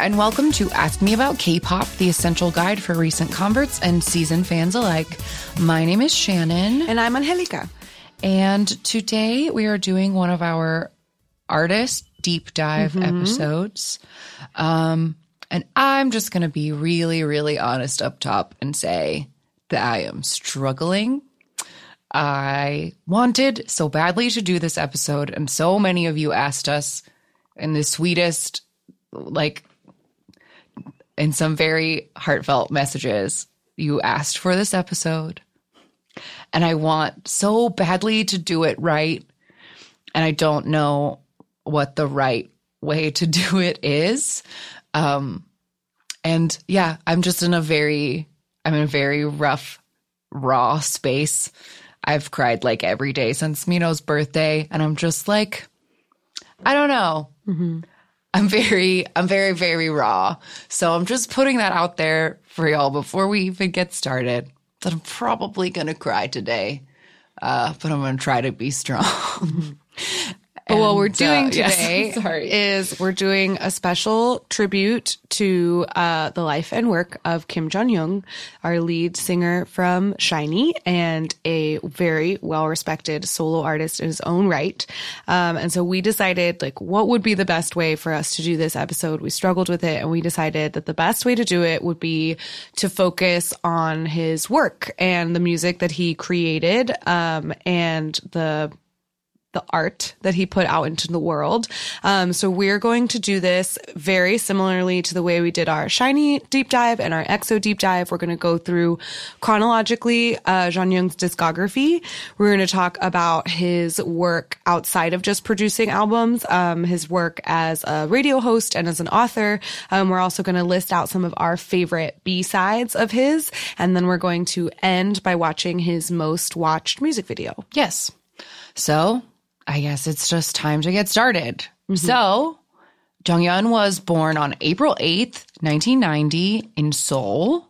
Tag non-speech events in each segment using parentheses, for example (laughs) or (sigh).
And welcome to Ask Me About K pop, the essential guide for recent converts and seasoned fans alike. My name is Shannon, And I'm Angelica. and today we are doing one of our artist deep dive episodes. Um, and I'm just going to be really, really honest up top and say that I am struggling. I wanted so badly to do this episode, and so many of you asked us in the sweetest, like, in some very heartfelt messages, you asked for this episode. And I want so badly to do it right. And I don't know what the right way to (laughs) do it is. Um, and yeah, I'm just in a very, I'm in a very rough, raw space. I've cried like every day since Minho's birthday, and I'm just like, I don't know. I'm very, I'm very, very raw. So I'm just putting that out there for y'all before we even get started. That I'm probably gonna cry today, uh, but I'm gonna try to be strong. (laughs) But what we're And, uh, doing yes, (laughs) today sorry. is we're doing a special tribute to uh, the life and work of Kim Jonghyun, our lead singer from SHINee and a very well respected solo artist in his own right. Um, and so we decided like what would be the best way for us to do this episode. We struggled with it and we decided that the best way to do it would be to focus on his work and the music that he created um, and the the art that he put out into the world. Um, so we're going to do this very similarly to the way we did our SHINee deep dive and our exo deep dive. We're going to go through chronologically uh, Jonghyun's discography. We're going to talk about his work outside of just producing albums, um, his work as a radio host and as an author. Um, we're also going to list out some of our favorite B sides of his, and then we're going to end by watching his most watched music video. yes. So I guess it's just time to get started. So Jonghyun was born on April 8th, 1990 in Seoul.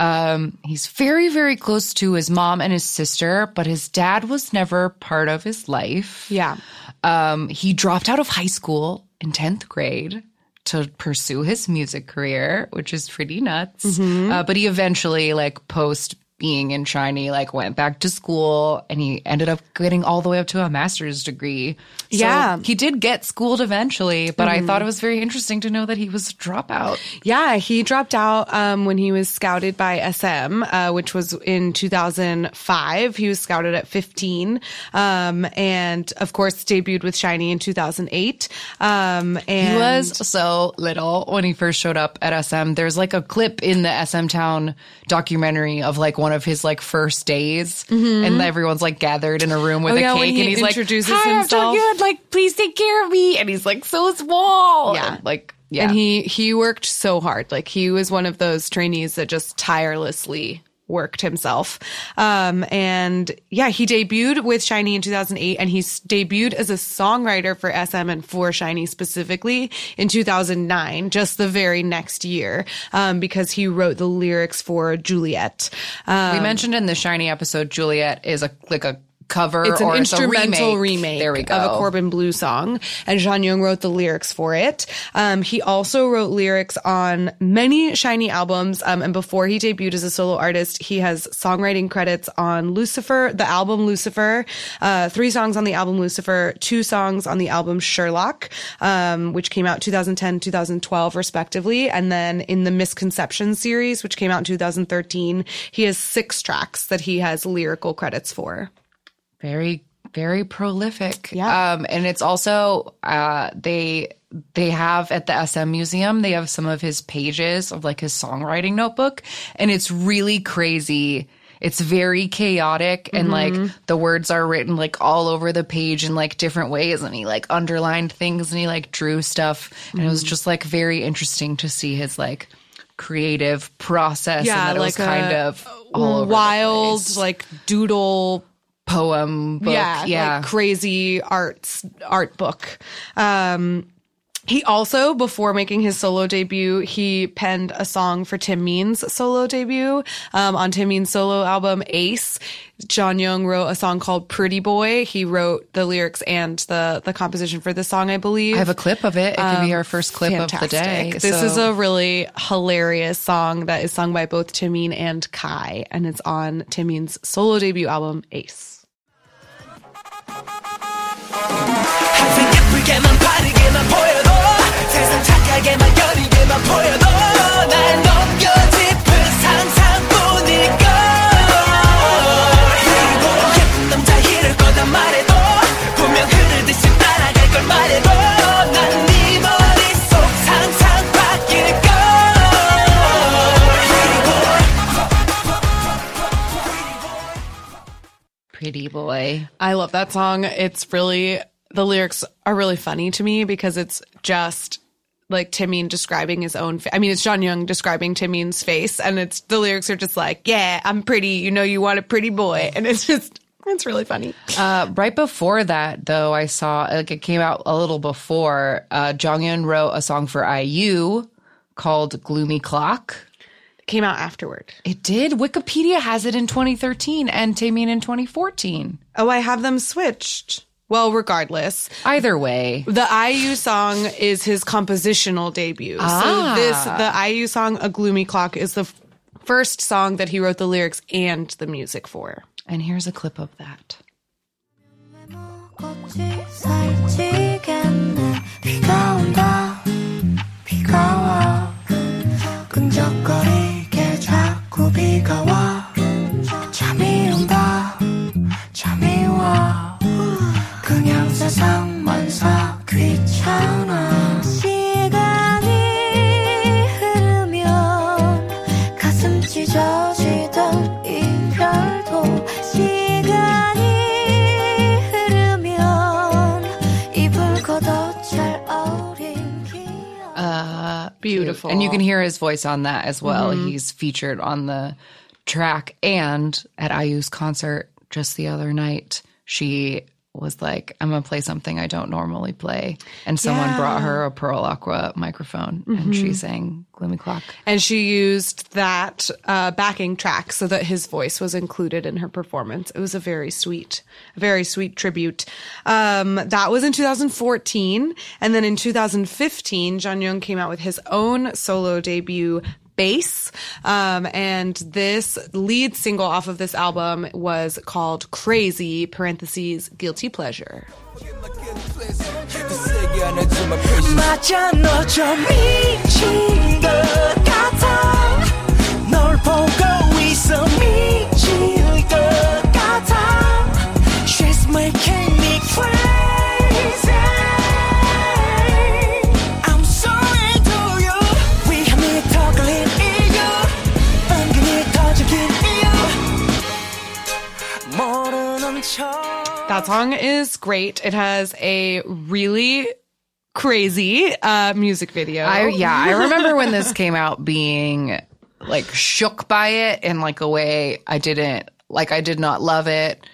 Um, he's very, very close to his mom and his sister, but his dad was never part of his life. Yeah. Um, he dropped out of high school in 10th grade to pursue his music career, which is pretty nuts. Uh, but he eventually, like, post being in SHINee, like, went back to school and he ended up getting all the way up to a master's degree. So Yeah. He did get schooled eventually, but I thought it was very interesting to know that he was a dropout. Yeah, he dropped out um, when he was scouted by SM, uh, which was in 2005. He was scouted at 15, um, and of course debuted with SHINee in 2008. Um, and He was so little when he first showed up at SM. There's like a clip in the SM Town documentary of like one of his like first days, mm-hmm. and everyone's like gathered in a room with Oh, a yeah, cake, he and he's like, introduces "Hi, I'm himself." Jonghyun, like please take care of me," and he's like so small, Yeah. And, like yeah, And he he worked so hard. Like he was one of those trainees that just tirelessly worked himself. Um, and yeah, he debuted with SHINee in 2008 and he's debuted as a songwriter for SM and for SHINee specifically in 2009, just the very next year, um, because he wrote the lyrics for Juliet. Um, we mentioned in the SHINee episode, Juliet is a like a cover it's an or it's a instrumental remake. remake, There we go. of a Corbin Bleu song, and Jonghyun wrote the lyrics for it. Um, he also wrote lyrics on many SHINee albums, um, and before he debuted as a solo artist, he has songwriting credits on Lucifer, the album Lucifer, uh, three songs on the album Lucifer, two songs on the album Sherlock, um, which came out 2010, 2012, respectively, and then in the Misconception series, which came out in 2013, he has six tracks that he has lyrical credits for. Very very prolific. Yeah. um and it's also uh they they have at the SM museum they have some of his pages of like his songwriting notebook. And it's really crazy. It's very chaotic and like the words are written like all over the page in like different ways. And he like underlined things and he like drew stuff. And it was just like very interesting to see his like creative process and that it was kind of all wild like doodle poem book yeah, yeah like crazy arts art book um He also, before making his solo debut, he penned a song for Taemin's solo debut um, on Taemin's solo album Ace. Jonghyun wrote a song called Pretty Boy. He wrote the lyrics and the the composition for this song, I believe. I have a clip of it. It could be our first clip of the day. This So- is a really hilarious song that is sung by both Taemin and Kai, and it's on Taemin's solo debut album Ace. 항상 예쁘게만 바르게만 보여도 세상 착하게만 여리게만 보여도 날 넘겨 짚은 상상뿐일걸. 그리고 예쁜 남자 이럴 거다 말해도 분명 흐르듯이 따라갈 걸 말해도 Pretty boy. I love that song. It's really the lyrics are really funny to me because it's just like Taemin describing his own. Fa- I mean, it's Jonghyun describing Timmy's face, and it's the lyrics are just like, "Yeah, I'm pretty. You know, you want a pretty boy," and it's just it's really funny. Uh, right before that, though, I saw like it came out a little before. Uh, Jonghyun wrote a song for IU called "Gloomy Clock." It came out afterward. It did. Wikipedia has it in 2013 and Taemin in 2014. Oh, I have them switched. Well, regardless, Either way, the IU song is his compositional debut. Ah. So this, the IU song, "A Gloomy Clock," is the f- first song that he wrote the lyrics and the music for. and here's a clip of that. Beautiful. And you can hear his voice on that as well. Mm-hmm. He's featured on the track and at IU's concert just the other night. She was like, I'm going to play something I don't normally play. And someone Yeah. brought her a Pearl Aqua microphone and she sang Gloomy Clock. And she used that uh, backing track so that his voice was included in her performance. It was a very sweet, very sweet tribute. Um, that was in 2014. And then in 2015, Jonghyun came out with his own solo debut, space. Um, and this lead single off of this album was called Crazy, parentheses, Guilty Pleasure. She's making me crazy That song is great. It has a really crazy uh, music video. I yeah, I remember when this came out being like shook by it in like a way I didn't like I did not love it.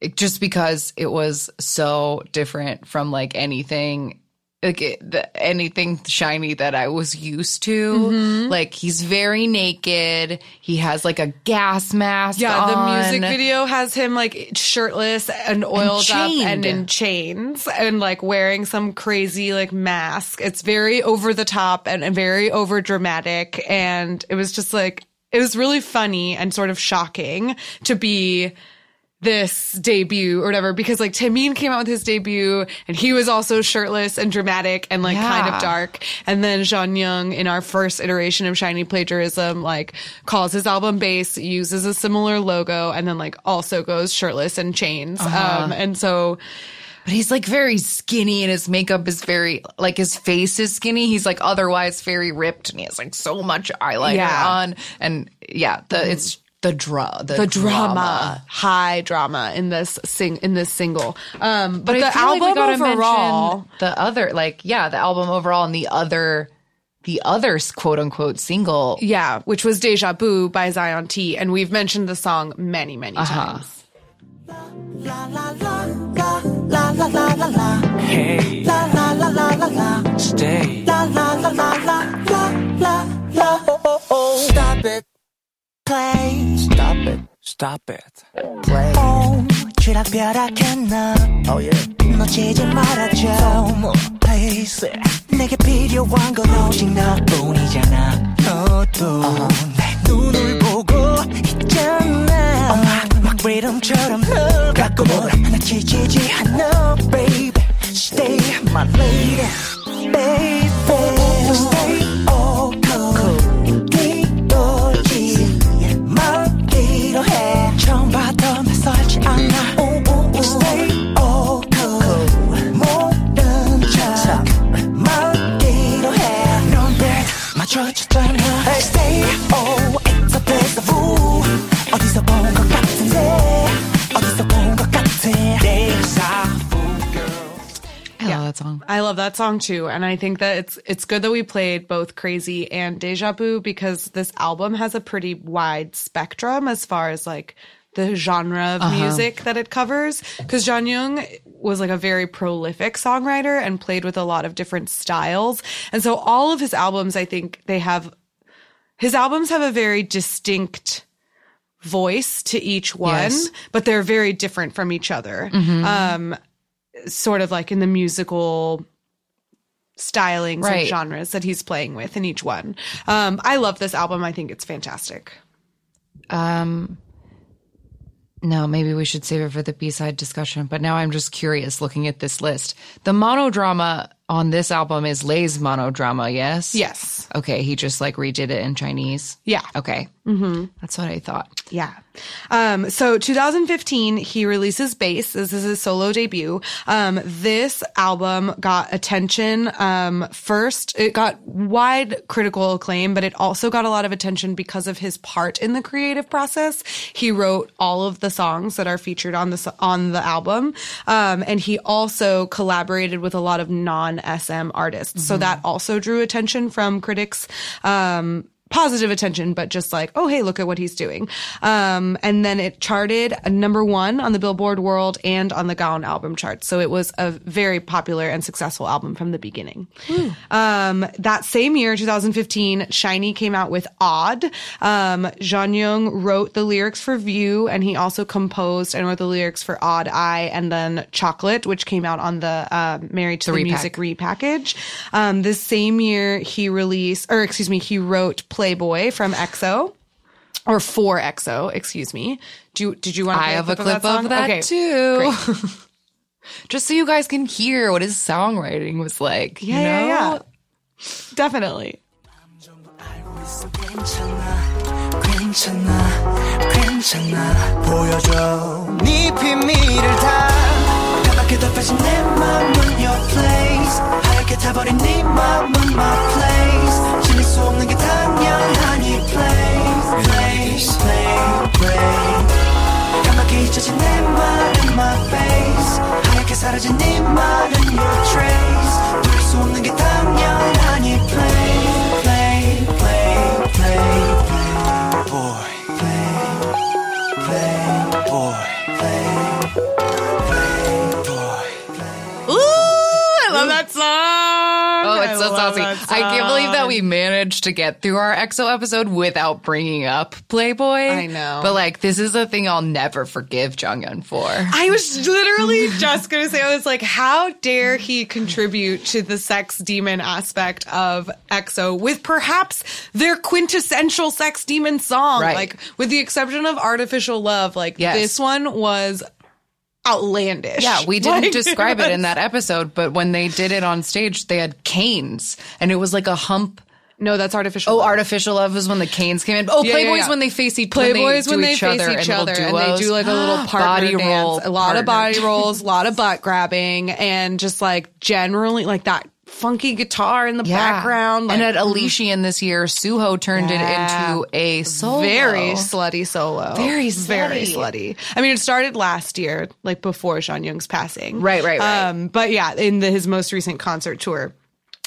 It- just because it was so different from like anything like it, the, anything SHINee that I was used to. Mm-hmm. Like he's very naked. He has like a gas mask. yeah, the music video has him like shirtless and oiled up and in chains and like wearing some crazy like mask. It's very over the top and, and very over dramatic. And it was just like, it was really funny and sort of shocking to be this debut or whatever because like Taemin came out with his debut and he was also shirtless and dramatic and like kind of dark and then Jonghyun in our first iteration of SHINee Plagiarism like calls his album Base uses a similar logo and then like also goes shirtless and chains um and so But he's like very skinny and his makeup is very like his face is skinny. He's like otherwise very ripped and he has like so much eyeliner Yeah. on. And yeah, the it's the draw the, the drama. drama. high drama in this sing in this single um but, but the album like overall the other like yeah the album overall and the other the other quote unquote single yeah which was deja vu by zion t and we've mentioned the song many many uh-huh. times stop it play. Stop it, stop it. Play. Oh, 쥐락벼락했나? Oh yeah. 놓치지 말아줘. 너무 please. 내게 필요한 건 오직 너뿐이잖아. 너도 내 눈을 보고 있잖아. 어, 막, 막 리듬처럼 널 갖고 몰아. 나 지치지 않아, baby. Stay my lady, baby. Stay all that song. I love that song too, and I think that it's it's good that we played both Crazy and Deja Vu because this album has a pretty wide spectrum as far as like the genre of music that it covers. Because Jonghyun was like a very prolific songwriter and played with a lot of different styles, and so all of his albums, I think they have his albums have a very distinct voice to each one, Yes. but they're very different from each other. Um, sort of like in the musical stylings Right. and genres that he's playing with in each one. Um, I love this album. I think it's fantastic. Um, no, maybe we should save it for the B side discussion. But now I'm just curious looking at this list. The monodrama on this album is Lay's monodrama, yes? Yes. Okay, he just like redid it in Chinese. Yeah. Okay. Mm-hmm. That's what I thought. Yeah. Um, so 2015, he releases Base. This is his solo debut. Um, this album got attention. Um, first, it got wide critical acclaim, but it also got a lot of attention because of his part in the creative process. He wrote all of the songs that are featured on the, on the album. Um, and he also collaborated with a lot of non SM artists. So that also drew attention from critics. Um, positive attention, but just like, oh, hey, look at what he's doing. Um, and then it charted a number one on the Billboard World and on the Gaon album chart. So it was a very popular and successful album from the beginning. Um, that same year, 2015, SHINee came out with Odd. Um, Jonghyun wrote the lyrics for View, and he also composed and wrote the lyrics for Odd Eye and then Chocolate, which came out on the uh, Married to The the, repack. Music repackage. Um, this same year, he released, or excuse me, he wrote Playboy from EXO. Or for EXO, excuse me. Do you, did you want to I have a clip clip of that, of that. Okay. too. great. (laughs) just so you guys can hear what his songwriting was like. Yeah, you yeah, know? yeah. Definitely ooh I love that song. So saucy. I can't believe that we managed to get through our EXO episode without bringing up Playboy. I know. But like, this is a thing I'll never forgive Jonghyun for. I was literally just going to say, I was like, how dare he contribute to the sex demon aspect of EXO with perhaps their quintessential sex demon song? Right. Like, with the exception of Artificial Love, like, Yes. this one was outlandish. Yeah, we (laughs) didn't Like, describe it in that episode, but when they did it on stage, they had canes and it was like a hump. No, that's Artificial Oh, Love. artificial love is when the canes came in. Oh, Yeah, yeah, Playboys yeah. when they face each Playboys when they each face other each other and they do like a little (gasps) partner body dance, roll, a lot of body rolls, a lot of butt grabbing, and just like generally like that funky guitar in the background. and at ElyXiOn this year, Suho turned Yeah. it into a solo. very slutty solo, Very very slutty. slutty. I mean, it started last year, like before Jonghyun's passing, Right, right, right. Um, but yeah, in the, his most recent concert tour.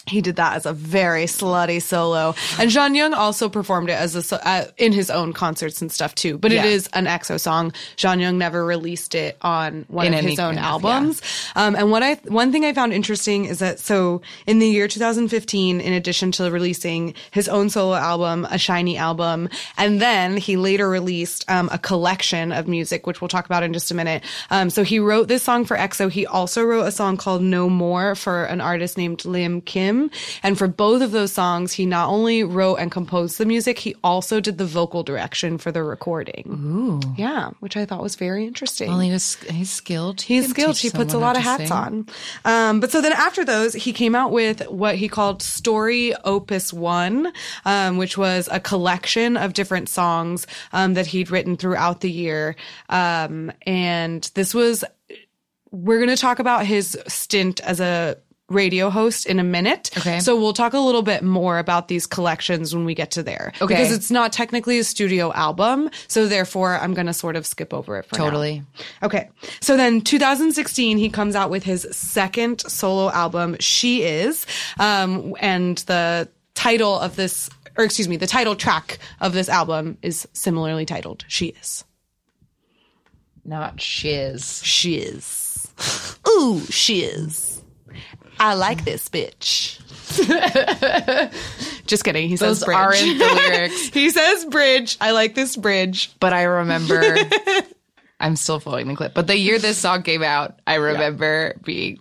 He did that as a very slutty solo, and Jonghyun also performed it as a uh, in his own concerts and stuff too. But Yeah. it is an EXO song. Jonghyun never released it on one In of his own albums. Um, and what I one thing I found interesting is that so in the year 2015, in addition to releasing his own solo album, a SHINee album, and then he later released um, a collection of music, which we'll talk about in just a minute. Um, so he wrote this song for EXO. He also wrote a song called No More for an artist named Lim Kim. And for both of those songs, he not only wrote and composed the music, he also did the vocal direction for the recording. Ooh. Yeah, which I thought was very interesting. Well, he was he's skilled. He He's skilled. He puts a lot of hats sing. on. Um, but so then after those, he came out with what he called Story Opus One, um, which was a collection of different songs um, that he'd written throughout the year. Um, and this was, we're going to talk about his stint as a radio host in a minute. Okay. So we'll talk a little bit more about these collections when we get to there. Okay. Because it's not technically a studio album. So therefore, I'm going to sort of skip over it for now. Totally. Okay. So then 2016, he comes out with his second solo album, She Is. Um, and the title of this, or excuse me, the title track of this album is similarly titled She Is. Not shiz. Shiz. Ooh, She Is. I like this bitch. (laughs) Just kidding. He says bridge. aren't the (laughs) lyrics. he says bridge. I like this bridge. But I remember (laughs) I'm still following the clip. But the year this song came out, I remember being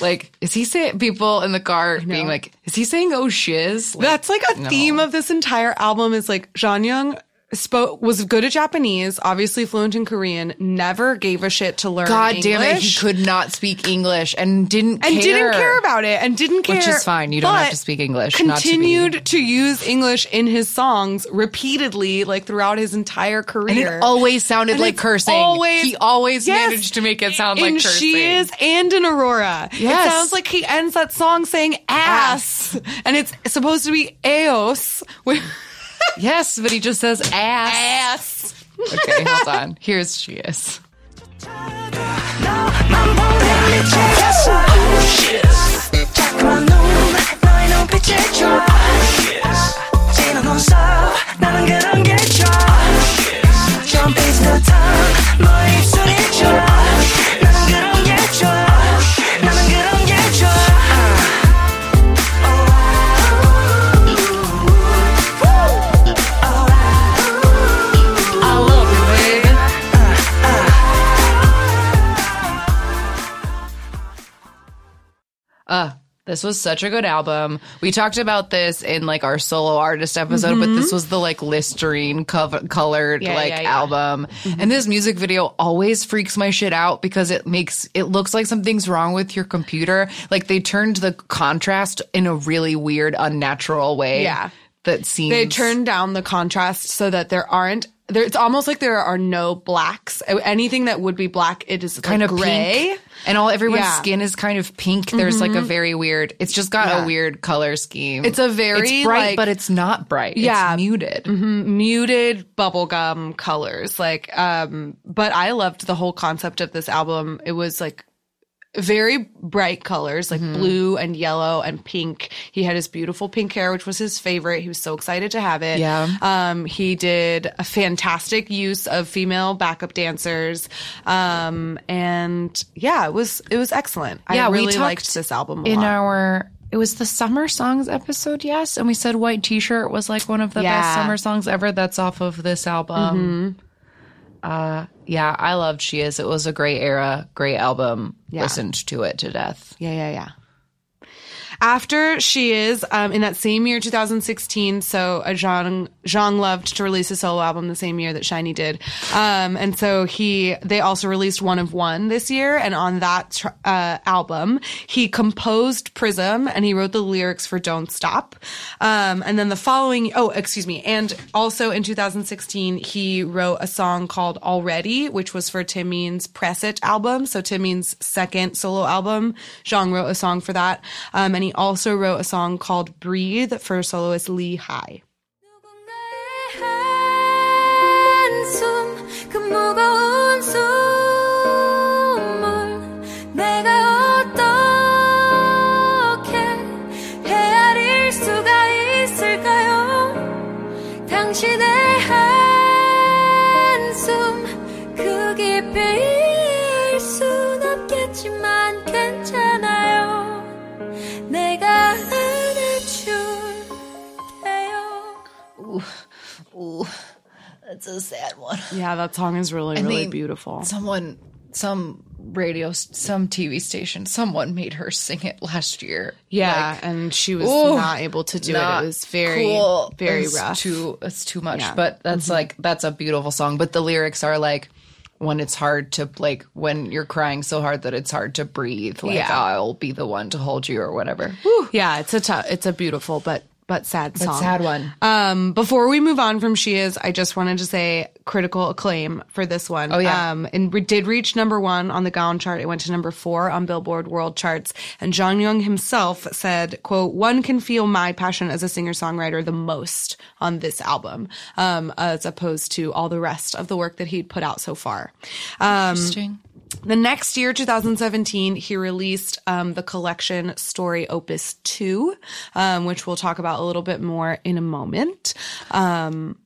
like, is he saying people in the car being like, is he saying oh shiz? Like, That's like a no. theme of this entire album is like Jonghyun spoke was good at Japanese, obviously fluent in Korean, never gave a shit to learn God English. damn it, he could not speak English and didn't and care. didn't care about it and didn't care Which is fine. You don't have to speak English, not to Continued to, use English in his songs repeatedly, like throughout his entire And career. it always sounded And like cursing. always- he always Yes. managed to make it sound like cursing. She Is and in Aurora. Yes. It sounds like he ends that song saying ass. And it's supposed to be eos Yes, but he just says ass. ass. Okay, hold on. Here's she is. 너만 보내 미치겠어 자꾸만 눈 너의 눈빛에 줘 지는 non-stop 나는 그런 게 좋아 Jump is the time 너의 입술이 좋아 this was such a good album. We talked about this in like our solo artist episode, but this mm-hmm. was the like Listerine cover- colored Yeah, like yeah, yeah. album. Mm-hmm. And this music video always freaks my shit out because it makes it looks like something's wrong with your computer. Like they turned the contrast in a really weird, unnatural way. Yeah. That seems They turned down the contrast so that there aren't there. It's almost like there are no blacks. Anything that would be black, it is kind like of gray. pink. and all everyone's Yeah. Mm-hmm. skin is kind of pink. There's like a very weird. It's just got Yeah. a weird color scheme. It's a very, it's bright, like- but it's not bright. Yeah. it's muted. muted bubblegum colors like um but i loved the whole concept of this album it was like very bright colors like Mm-hmm. blue and yellow and pink he had his beautiful pink hair which was his favorite he was so excited to have it Yeah. um he did a fantastic use of female backup dancers um and yeah it was it was excellent Yeah, i we really talked liked this album a In lot. our it was the summer songs episode, yes, and we said white t-shirt was like one of the best Yeah. Mm-hmm. summer songs ever. That's off of this album. Uh, yeah, I loved She Is. It was a great era, great album. Yeah. Listened to it to death. Yeah, yeah, yeah. After she is um, in that same year, 2016. So uh, Zhang Zhang loved to release a solo album the same year that SHINee did, um, and so he they also released One of One this year. And on that tr- uh, album, he composed Prism and he wrote the lyrics for Don't Stop. Um, and then the following, oh, excuse me, and also in 2016 he wrote a song called Already, which was for Taemin's Press It album. So Taemin's second solo album. Zhang wrote a song for that. Um, and he also wrote a song called Breathe for soloist Lee Hi. That's a sad one. (laughs) Yeah, that song is really, really beautiful. Someone, some radio, some TV station, someone made her sing it last year. Yeah, and she was ooh, not able to do it. It was very, cool. very It's rough. Too, it's too much. Yeah. Mm-hmm. But that's like that's a beautiful song. But the lyrics are like when it's hard to like when you're crying so hard that it's hard to breathe. Like Yeah. I'll be the one to hold you or whatever. yeah, it's a tou- it's a beautiful but but sad song. But sad one. Um, before we move on from She Is, I just wanted to say critical acclaim for this one. Oh, yeah. Um, and we did reach number one on the Gaon chart. It went to number four on Billboard World Charts. And Jonghyun himself said, quote, one can feel my passion as a singer-songwriter the most on this album, um, as opposed to all the rest of the work that he'd put out so far. Um, Interesting. The next year, 2017, he released um, the collection Story Opus 2, um, which we'll talk about a little bit more in a moment. Um,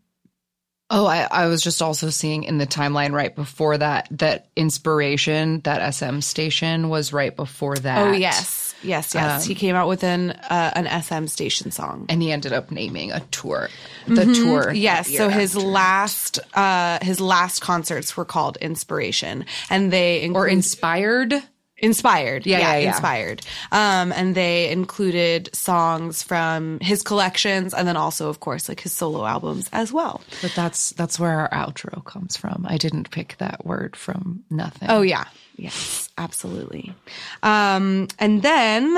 Oh, I, I was just also seeing in the timeline right before that that inspiration that SM station was right before that. oh, yes. Yes, yes. he came out with an, uh, an SM station song. and he ended up naming a tour, the tour. Yes, so his after. last uh his last concerts were called Inspiration and they or inspired. Inspired. Yeah, yeah, yeah. Inspired. Um, and they included songs from his collections and then also, of course, like his solo albums as well. But that's that's where our outro comes from. I didn't pick that word from nothing. Oh, yeah. Yes, absolutely. Um, and then,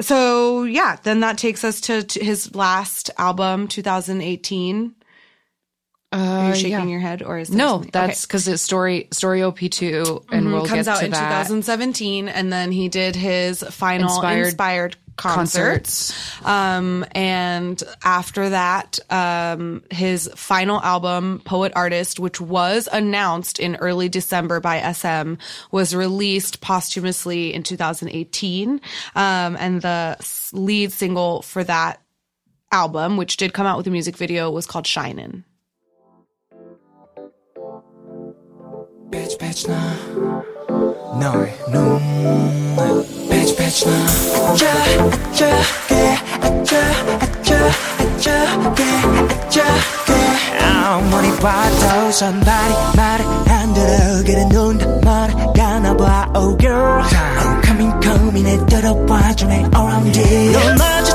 so yeah, then that takes us to, to his last album, 2018. Are you shaking Uh, yeah. your head or is no, something- that's Okay. because it's story story op two, and we'll comes out in that. 2017 and then he did his final Inspired inspired, concerts. Um, and after that, um, his final album, Poet Artist, which was announced in early December by SM, was released posthumously in 2018. Um, and the lead single for that album, which did come out with a music video, was called Shinin'. Bitch, bitch, 나 너의 눈물 Bitch, bitch, 나 아짜, 아짜게 아짜, 아짜, 아짜게 아짜게 아무리 봐도 선발이 말을 안 들어 그래 눈다 말아가나 봐 Oh girl I'm coming coming 내 들어봐줘 내 around it 너 마주친 순간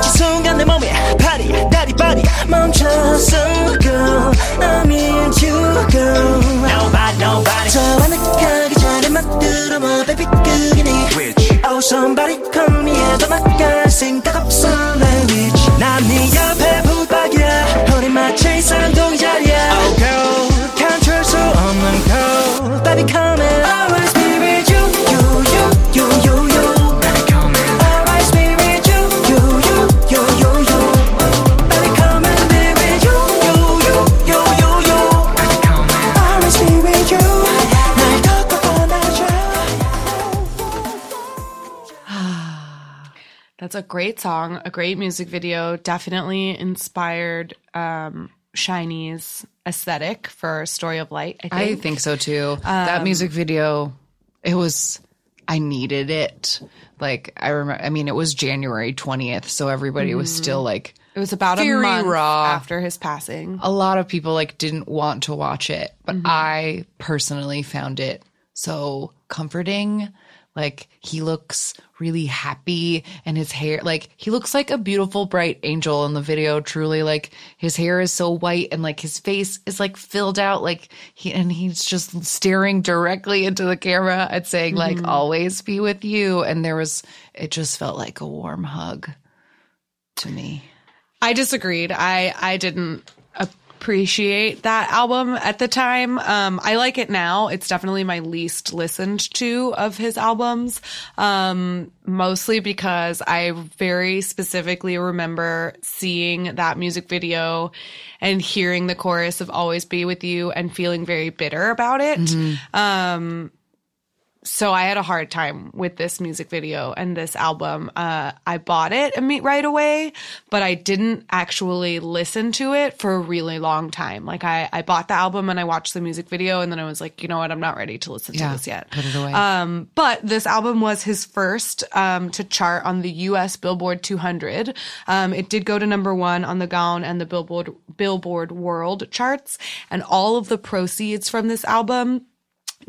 내 몸에 파리 다리 바리 멈췄어 girl I'm into you girl Nobody nobody 저 하늘가기 전에 막 들어봐 baby 그게 네 Which Oh somebody call me 해도 나갈 생각 없어 내 위치 난네 옆에 붙박이야 우리 마치 쌍둥이자리야 That's a great song, a great music video. Definitely inspired um, SHINee's aesthetic for Story of Light. I I think. think so too. Um, that music video, it was. I needed it. Like I remember. I mean, it was January twentieth, so everybody was still like. it was about a month raw. after his passing. A lot of people like didn't want to watch it, but Mm-hmm. I personally found it so comforting. Like he looks really happy and his hair like he looks like a beautiful bright angel in the video truly like his hair is so white and like his face is like filled out like he and he's just staring directly into the camera and saying Mm-hmm. like always be with you and there was it just felt like a warm hug to me. I disagreed. I I didn't appreciate that album at the time. Um, I like it now. It's definitely my least listened to of his albums. Um, mostly because I very specifically remember seeing that music video and hearing the chorus of "Always Be with You" and feeling very bitter about it. Um, so I had a hard time with this music video and this album. Uh, I bought it right away, but I didn't actually listen to it for a really long time. Like I, I bought the album and I watched the music video, and then I was like, you know what, I'm not ready to listen Yeah, to this yet. put it away. Um, but this album was his first um, to chart on the U.S. Billboard 200. Um, it did go to number one on the Gaon and the Billboard Billboard World charts, and all of the proceeds from this album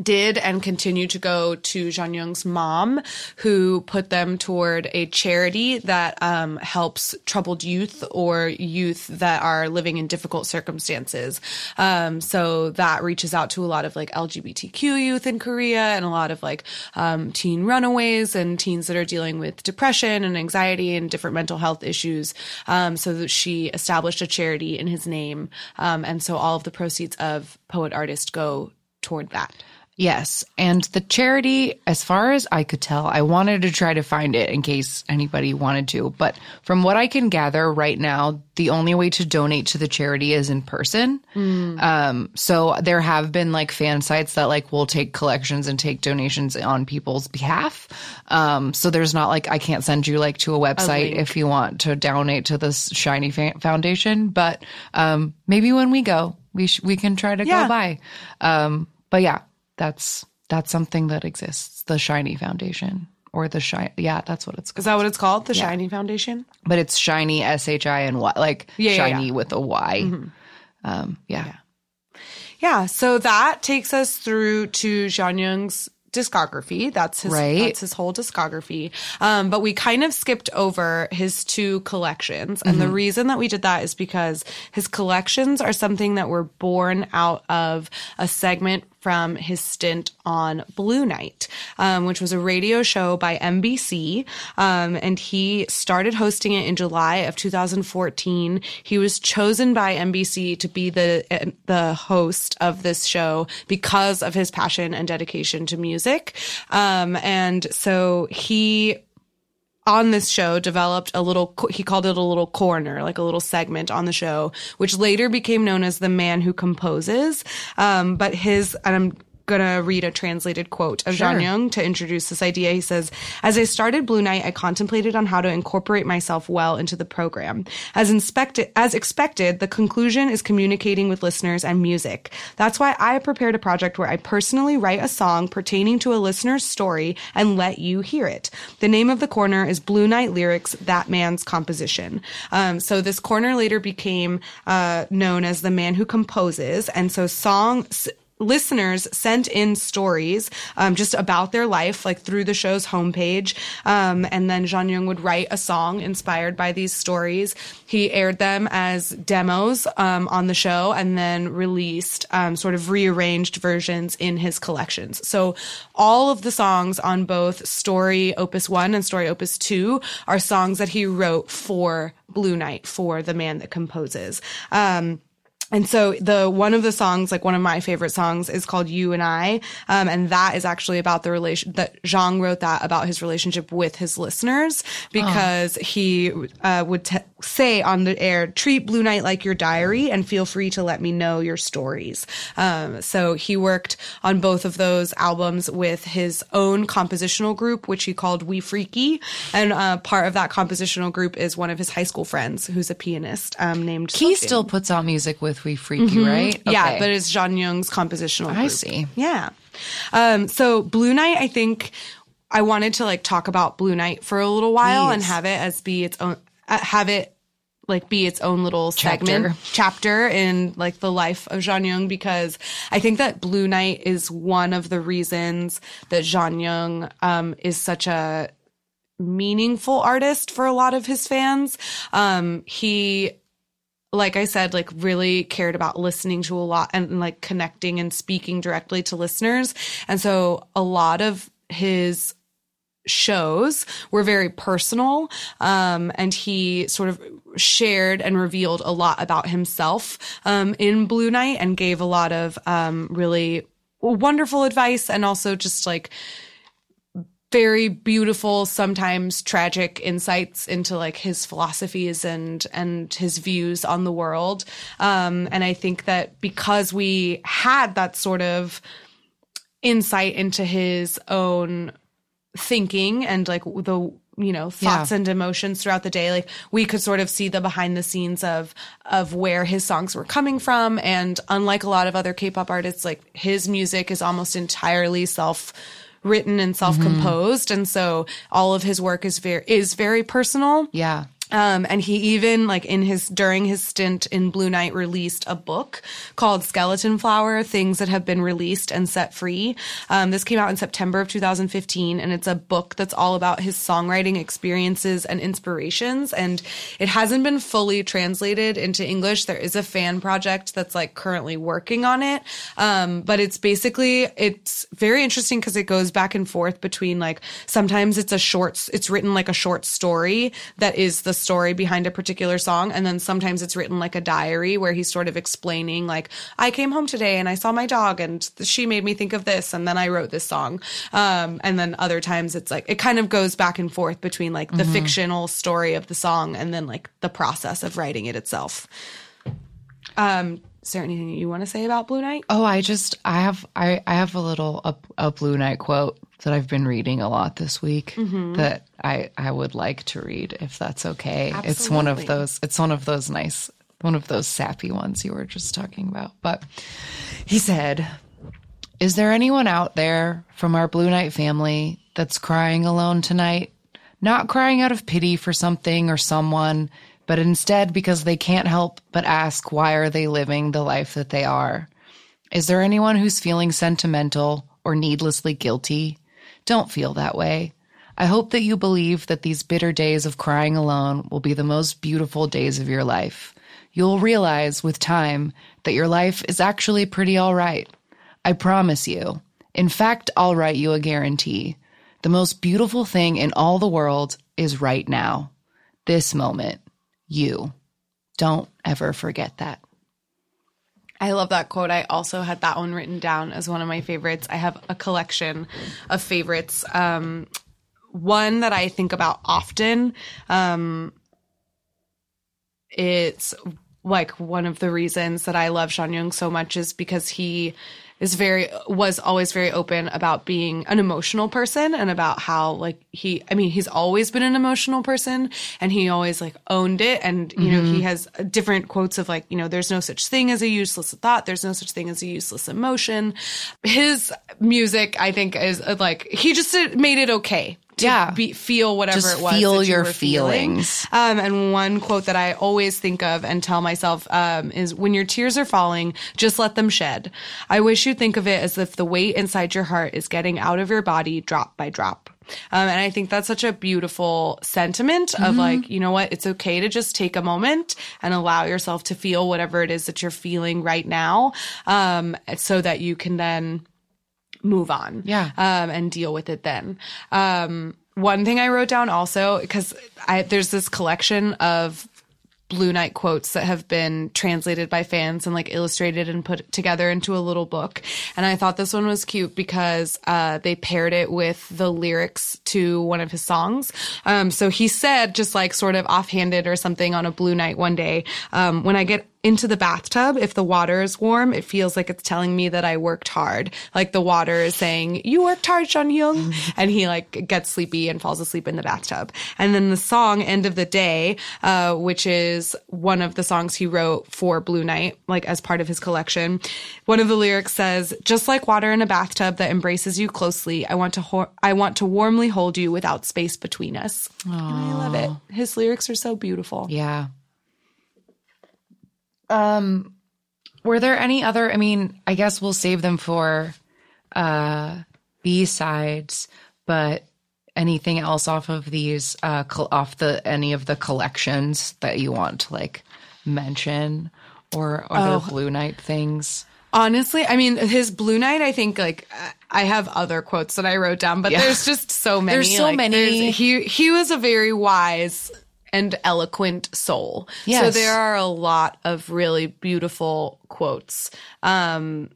did and continue to go to Jonghyun's mom, who put them toward a charity that um, helps troubled youth or youth that are living in difficult circumstances. Um, so that reaches out to a lot of like LGBTQ youth in Korea and a lot of like um, teen runaways and teens that are dealing with depression and anxiety and different mental health issues. Um, so that she established a charity in his name, um, and so all of the proceeds of Poet Artist go toward that. Yes. And the charity, as far as I could tell, I wanted to try to find it in case anybody wanted to. But from what I can gather right now, the only way to donate to the charity is in person. Um, so there have been like fan sites that like will take collections and take donations on people's behalf. Um, so there's not like I can't send you like to a website link. if you want to donate to this Shiny fa- Foundation. But um, maybe when we go, we sh- we can try to Yeah. go by. Um, but yeah, that's that's something that exists. The Shiny Foundation or the shine. Yeah, that's what it's called Is that what it's called? The Shiny Foundation? But it's Shiny S H I N Y, like Yeah, yeah, shiny yeah. with a Y. Um, yeah. Yeah. So that takes us through to Jonghyun's discography. That's his Right. that's his whole discography. Um, but we kind of skipped over his two collections. And the reason that we did that is because his collections are something that were born out of a segment from his stint on Blue Night, um, which was a radio show by MBC. Um, and he started hosting it in July of 2014. He was chosen by MBC to be the the host of this show because of his passion and dedication to music. Um, and so he on this show developed a little he called it a little corner like a little segment on the show which later became known as the man who composes. Um, but his and i'm gonna read a translated quote of Sure. Jonghyun to introduce this idea. He says, As I started Blue Night, I contemplated on how to incorporate myself well into the program. As inspected as expected, the conclusion is communicating with listeners and music. That's why I prepared a project where I personally write a song pertaining to a listener's story and let you hear it. The name of the corner is Blue Night Lyrics, That Man's Composition. Um, so this corner later became uh, known as the man who composes. And so songs listeners sent in stories um, just about their life, like through the show's homepage. Um, and then Jonghyun would write a song inspired by these stories. He aired them as demos um, on the show and then released um, sort of rearranged versions in his collections. So all of the songs on both Story Opus 1 and Story Opus 2 are songs that he wrote for Blue Night, for the man that composes. Um, and so the one of the songs, like one of my favorite songs, is called "You and I," um, and that is actually about the relation that Zhang wrote that about his relationship with his listeners because he uh, would t- say on the air, "Treat Blue Night like your diary, and feel free to let me know your stories." Um, so he worked on both of those albums with his own compositional group, which he called "We Freaky," and uh, part of that compositional group is one of his high school friends, who's a pianist um, named. He Sojin. still puts out music with We Freaky, right? Yeah, but it's Jonghyun's compositional. I see. Yeah. Um, so Blue Night, I think I wanted to like talk about Blue Night for a little while and have it as be its own, uh, have it like be its own little Chapter. segment chapter in like the life of Jonghyun because I think that Blue Night is one of the reasons that Jonghyun um, is such a meaningful artist for a lot of his fans. Um, he like I said, like really cared about listening to a lot and like connecting and speaking directly to listeners. And so a lot of his shows were very personal. Um, and he sort of shared and revealed a lot about himself, um, in Blue Night and gave a lot of, um, really wonderful advice and also just like, very beautiful, sometimes tragic insights into like his philosophies and and his views on the world. Um, and I think that because we had that sort of insight into his own thinking and like the you know thoughts Yeah. and emotions throughout the day like we could sort of see the behind the scenes of of where his songs were coming from and unlike a lot of other k-pop artists like his music is almost entirely self written and self-composed and so all of his work is very is very personal Yeah. Um, and he even like in his during his stint in Blue Night released a book called Skeleton Flower: Things That Have Been Released and Set Free. Um, this came out in September of 2015, and it's a book that's all about his songwriting experiences and inspirations. And it hasn't been fully translated into English. There is a fan project that's like currently working on it, um, but it's basically it's very interesting because it goes back and forth between like sometimes it's a short, it's written like a short story that is the story behind a particular song. And then sometimes it's written like a diary where he's sort of explaining, like, I came home today and I saw my dog and she made me think of this. And then I wrote this song. Um, and then other times it's like, it kind of goes back and forth between like the fictional story of the song and then like the process of writing it itself. Um, is there anything you want to say about Blue Night? Oh, I just I have I I have a little a, a Blue Night quote that I've been reading a lot this week mm-hmm. that I I would like to read if that's okay. It's one of those it's one of those nice one of those sappy ones you were just talking about. But he said, "Is there anyone out there from our Blue Night family that's crying alone tonight? Not crying out of pity for something or someone, but instead because they can't help but ask why are they living the life that they are?" Is there anyone who's feeling sentimental or needlessly guilty? Don't feel that way. I hope that you believe that these bitter days of crying alone will be the most beautiful days of your life. You'll realize with time that your life is actually pretty all right. I promise you. In fact, I'll write you a guarantee. The most beautiful thing in all the world is right now. This moment. You. Don't ever forget that. I love that quote. I also had that one written down as one of my favorites. I have a collection of favorites. Um, one that I think about often. Um, it's like one of the reasons that I love Jonghyun so much is because he is very was always very open about being an emotional person and about how like he I mean he's always been an emotional person and he always like owned it. And you know he mm-hmm. has different quotes of like you know there's no such thing as a useless thought. There's no such thing as a useless emotion. His music I think is like he just made it okay to Yeah. be, feel whatever Just it was feel you your were feeling. feelings. Um, and one quote that I always think of and tell myself um, is when your tears are falling, just let them shed. I wish you'd think of it as if the weight inside your heart is getting out of your body drop by drop. Um, and I think that's such a beautiful sentiment of like, you know what? It's okay to just take a moment and allow yourself to feel whatever it is that you're feeling right now. Um, so that you can then move on. Yeah. Um, and deal with it then. Um, one thing I wrote down also, because I, there's this collection of Blue Night quotes that have been translated by fans and like illustrated and put together into a little book. And I thought this one was cute because uh, they paired it with the lyrics to one of his songs. Um, so he said, just like sort of offhanded or something on a Blue Night one day, um, when I get into the bathtub, if the water is warm, it feels like it's telling me that I worked hard. Like the water is saying, you worked hard, Jonghyun. And he like gets sleepy and falls asleep in the bathtub. And then the song End of the Day, uh, which is one of the songs he wrote for Blue Night, like as part of his collection. One of the lyrics says, just like water in a bathtub that embraces you closely, I want to, ho- I want to warmly hold you without space between us. And I love it. His lyrics are so beautiful. Yeah. Um, were there any other? I mean, I guess we'll save them for uh B sides, but anything else off of these uh col- off the any of the collections that you want to like mention or other Blue Night things? Honestly, I mean, his Blue Night, I think like I have other quotes that I wrote down, but Yeah. there's just so (laughs) many. There's so like, many. He he was a very wise and eloquent soul. So there are a lot of really beautiful quotes. Um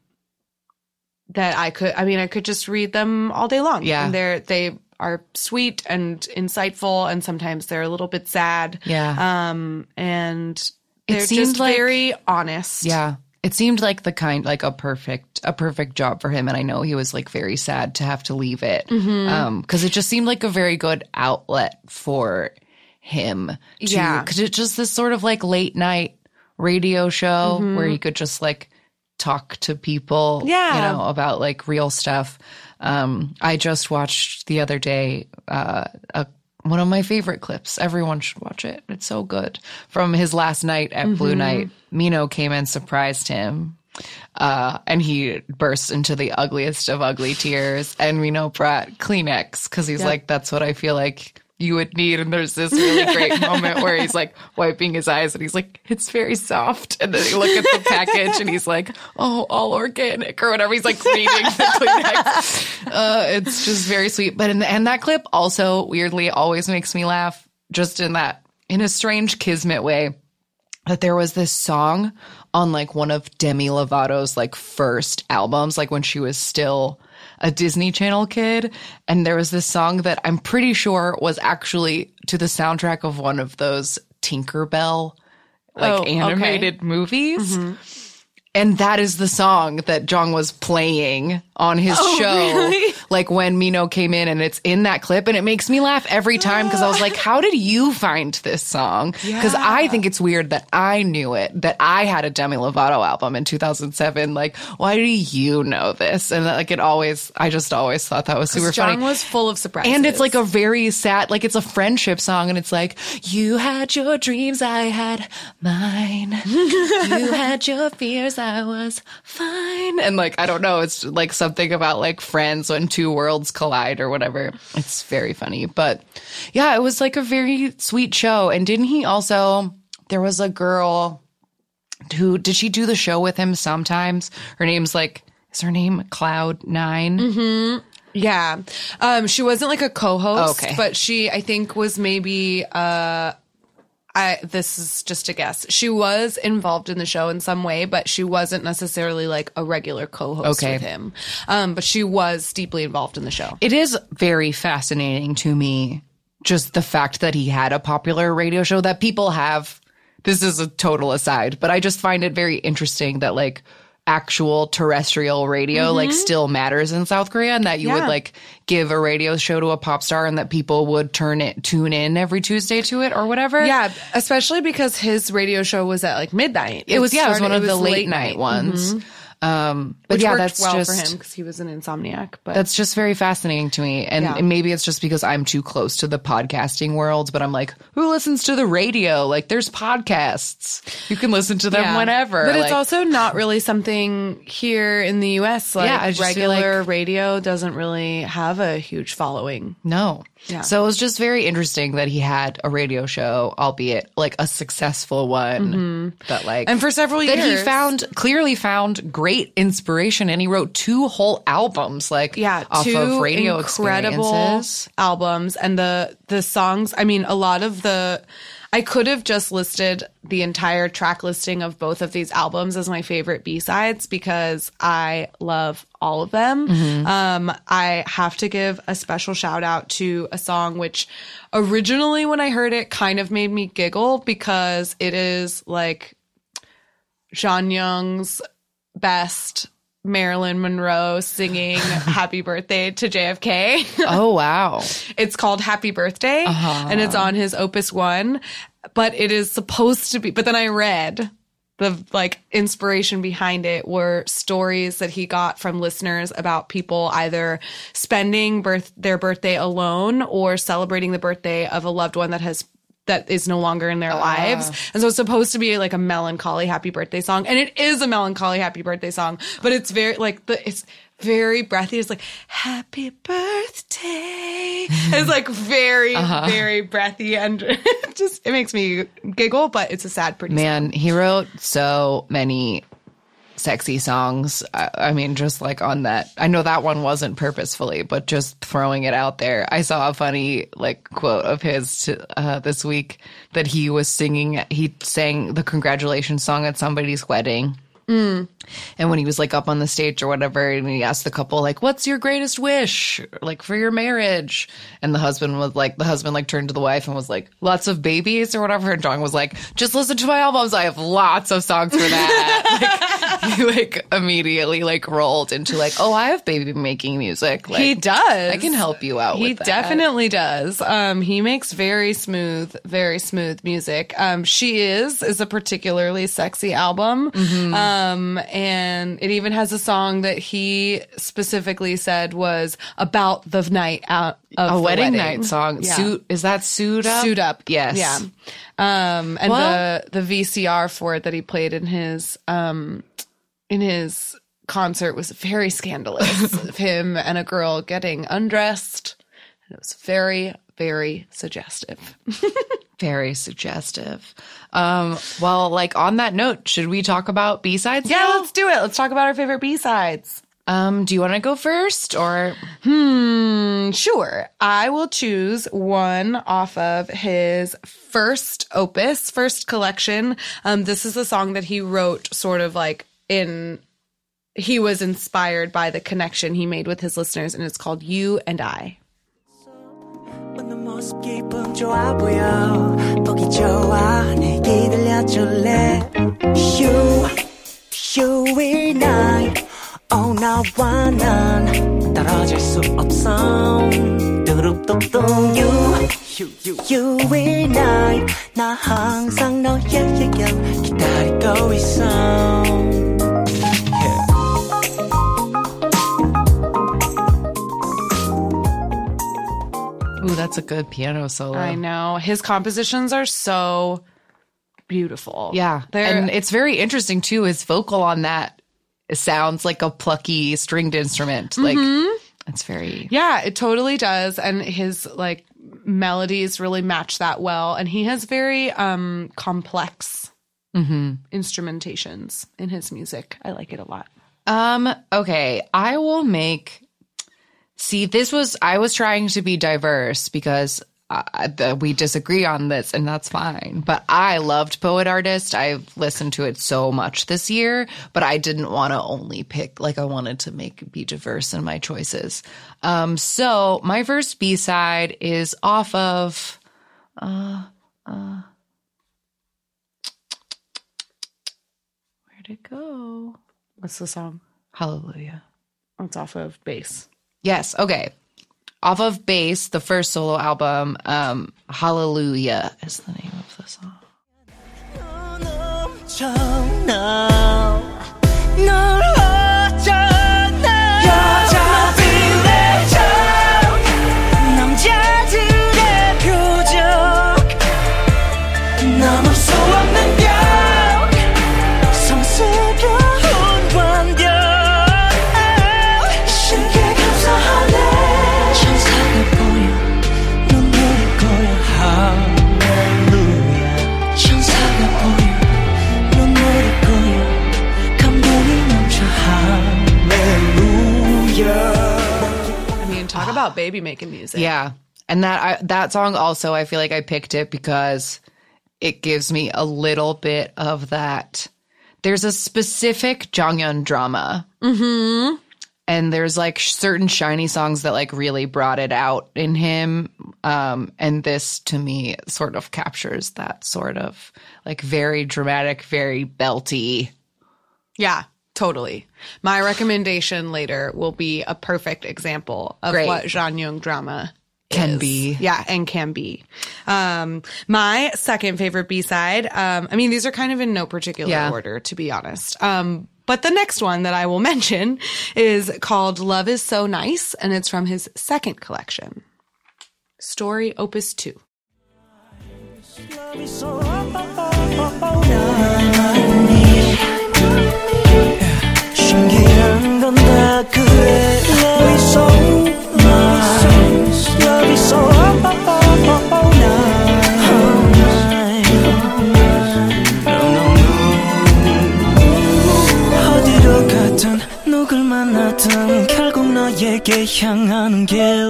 that I could I mean, I could just read them all day long. Yeah. And they're they are sweet and insightful and sometimes they're a little bit sad. Yeah. Um and they're seemed just like- very honest. Yeah. it seemed like the kind like a perfect a perfect job for him and i know he was like very sad to have to leave it Mm-hmm. um because it just seemed like a very good outlet for him to, Yeah. because it's just this sort of like late night radio show Mm-hmm. where he could just like talk to people Yeah. you know about like real stuff um i just watched the other day uh a one of my favorite clips. Everyone should watch it. It's so good. From his last night at Blue Mm-hmm. Night, Minho came and surprised him. Uh, and he burst into the ugliest of ugly tears. And Minho brought Kleenex because he's like, that's what I feel like you would need. And there's this really great (laughs) moment where he's like wiping his eyes and he's like, it's very soft. And then you look at the package and he's like, oh, all organic or whatever. He's like reading the (laughs) Kleenex. Uh, it's just very sweet. But in the, end, that clip also weirdly always makes me laugh just in that, in a strange kismet way that there was this song on like one of Demi Lovato's like first albums, like when she was still a Disney Channel kid. And there was this song that I'm pretty sure was actually to the soundtrack of one of those Tinkerbell like Oh, okay. animated movies. Mm-hmm. And that is the song that Jong was playing on his oh, show. (laughs) Like when Minho came in and it's in that clip and it makes me laugh every time because I was like, how did you find this song? Because I think it's weird that I knew it, that I had a Demi Lovato album in 2007. Like, why do you know this? And like it always, I just always thought that was super John funny. was full of surprises. And it's like a very sad, like it's a friendship song, and it's like, you had your dreams, I had mine. (laughs) you had your fears, I was fine. And like, I don't know, it's like something about like friends when two worlds collide or whatever. It's very funny. But yeah, it was like a very sweet show. And didn't he also, there was a girl who, did she do the show with him sometimes? Her name's like, is her name Cloud 9 Yeah. Um, she wasn't like a co-host, Okay. but she, I think, was maybe, uh, I, this is just a guess. She was involved in the show in some way, but she wasn't necessarily like a regular co-host Okay. with him. Um, but she was deeply involved in the show. It is very fascinating to me just the fact that he had a popular radio show that people have. This is a total aside, but I just find it very interesting that like actual terrestrial radio like still matters in South Korea and that you would Mm-hmm. Like give a radio show to a pop star and that people would turn it tune in every Tuesday to it or whatever. Yeah, especially because his radio show was at like midnight. It was yeah, it was one of the late, late night, ones. Um but which yeah, that's well just for him because he was an insomniac. But That's just very fascinating to me. And Yeah. maybe it's just because I'm too close to the podcasting world, but I'm like, who listens to the radio? Like, there's podcasts. You can listen to them Yeah. whenever. But Like, it's also not really something here in the U.S. Like Yeah, I just feel regular like- radio doesn't really have a huge following. no. Yeah. So it was just very interesting that he had a radio show, albeit like a successful one. That like, Mm-hmm. And for several that he found clearly found great inspiration, and he wrote two whole albums, like Yeah, off two of radio incredible experiences. albums, and the the songs. I mean, a lot of the. I could have just listed the entire track listing of both of these albums as my favorite B sides because I love all of them. Mm-hmm. Um, I have to give a special shout out to a song which originally, when I heard it, kind of made me giggle because it is like Jonghyun's best Marilyn Monroe singing (laughs) happy birthday to JFK. (laughs) Oh wow! it's called Happy Birthday uh-huh. and it's on his Opus 1, but it is supposed to be but then I read the like inspiration behind it were stories that he got from listeners about people either spending birth their birthday alone or celebrating the birthday of a loved one that has that is no longer in their lives. Ah. And so it's supposed to be like a melancholy happy birthday song. And it is a melancholy happy birthday song, but it's very like the it's very breathy. It's like happy birthday. (laughs) It's like very, uh-huh. very breathy and (laughs) just it makes me giggle, but it's a sad pretty song. Man, he wrote so many sexy songs. I, I mean, just like on that. I know that one wasn't purposefully, but just throwing it out there. I saw a funny like quote of his to, uh, this week that he was singing. He sang the congratulations song at somebody's wedding. And when he was like up on the stage or whatever, and he asked the couple, like, what's your greatest wish? Like for your marriage. And the husband was like, the husband like turned to the wife and was like, lots of babies or whatever. And John was like, just listen to my albums. I have lots of songs for that. (laughs) like, he like immediately like rolled into like, oh, I have baby making music. Like, he does. I can help you out He with that. definitely does. Um, he makes very smooth, very smooth music. Um, she is is a particularly sexy album. Mm-hmm. Um, and it even has a song that he specifically said was about the night out of A wedding, wedding. night song. Yeah. Suit is that suit up? Suit up. Yes. Yeah. Um, and Well- the the VCR for it that he played in his um in his concert was very scandalous (laughs) of him and a girl getting undressed. And it was very, very suggestive. (laughs) Very suggestive. Um, well, like on that note, should we talk about B sides? Yeah, let's do it. Let's talk about our favorite B sides. Um, do you want to go first or Hmm, sure. I will choose one off of his first opus, first collection. Um, this is a song that he wrote sort of like in, he was inspired by the connection he made with his listeners, and it's called You and I. 웃는 모습 기분 좋아 보여? 보기 좋아. 내게 들려줄래? You, you and I Oh 나와 난 떨어질 수 없어. 뚜루뚜뚜 You, you, you I 나 항상 얘기 기다리고 있어 Ooh, that's a good piano solo. I know. His compositions are so beautiful. Yeah. They're, and it's very interesting too. His vocal on that sounds like a plucky stringed instrument. Like it's very Yeah, it totally does. And his like melodies really match that well. And he has very um complex mm-hmm. instrumentations in his music. I like it a lot. Um, okay. I will make See, this was I was trying to be diverse because uh, the, we disagree on this and that's fine. But I loved Poet Artist. I've listened to it so much this year, but I didn't want to only pick like I wanted to make be diverse in my choices. Um so my first B-side is off of uh uh Where'd it go? What's the song? Hallelujah. It's off of Base. Yes. Okay. Off of Base, the first solo album, um, Hallelujah is the name of the song. Baby making music. Yeah. And that I, that song also I feel like I picked it because it gives me a little bit of that. There's a specific Jonghyun drama. Mm-hmm. And there's like certain SHINee songs that like really brought it out in him. Um, and this to me sort of captures that sort of like very dramatic, very belty. Yeah, totally. My recommendation later will be a perfect example of Great. what Jonghyun drama Can is. be. Yeah, and can be. Um, my second favorite B side, um, I mean, these are kind of in no particular Yeah. order, to be honest. Um, but the next one that I will mention is called Love is So Nice, and it's from his second collection, Story Opus 2. 신기한 건 다 그래 Love is so nice Love is so nice 어디로 가든 누굴 만나든 결국 너에게 향하는 길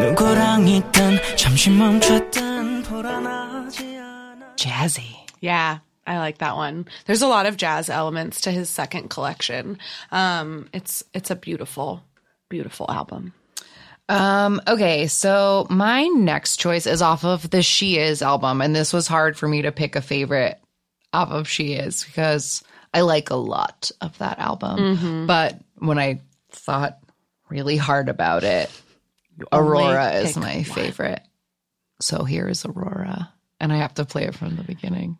누구랑 있든 잠시 멈췄든 불안하지 않아 Jazzy. Yeah. I like that one. There's a lot of jazz elements to his second collection. Um, it's it's a beautiful, beautiful album. Um, okay, so my next choice is off of the She Is album, and this was hard for me to pick a favorite off of She Is because I like a lot of that album. But when I thought really hard about it, Aurora is my one. favorite. So here is Aurora, and I have to play it from the beginning.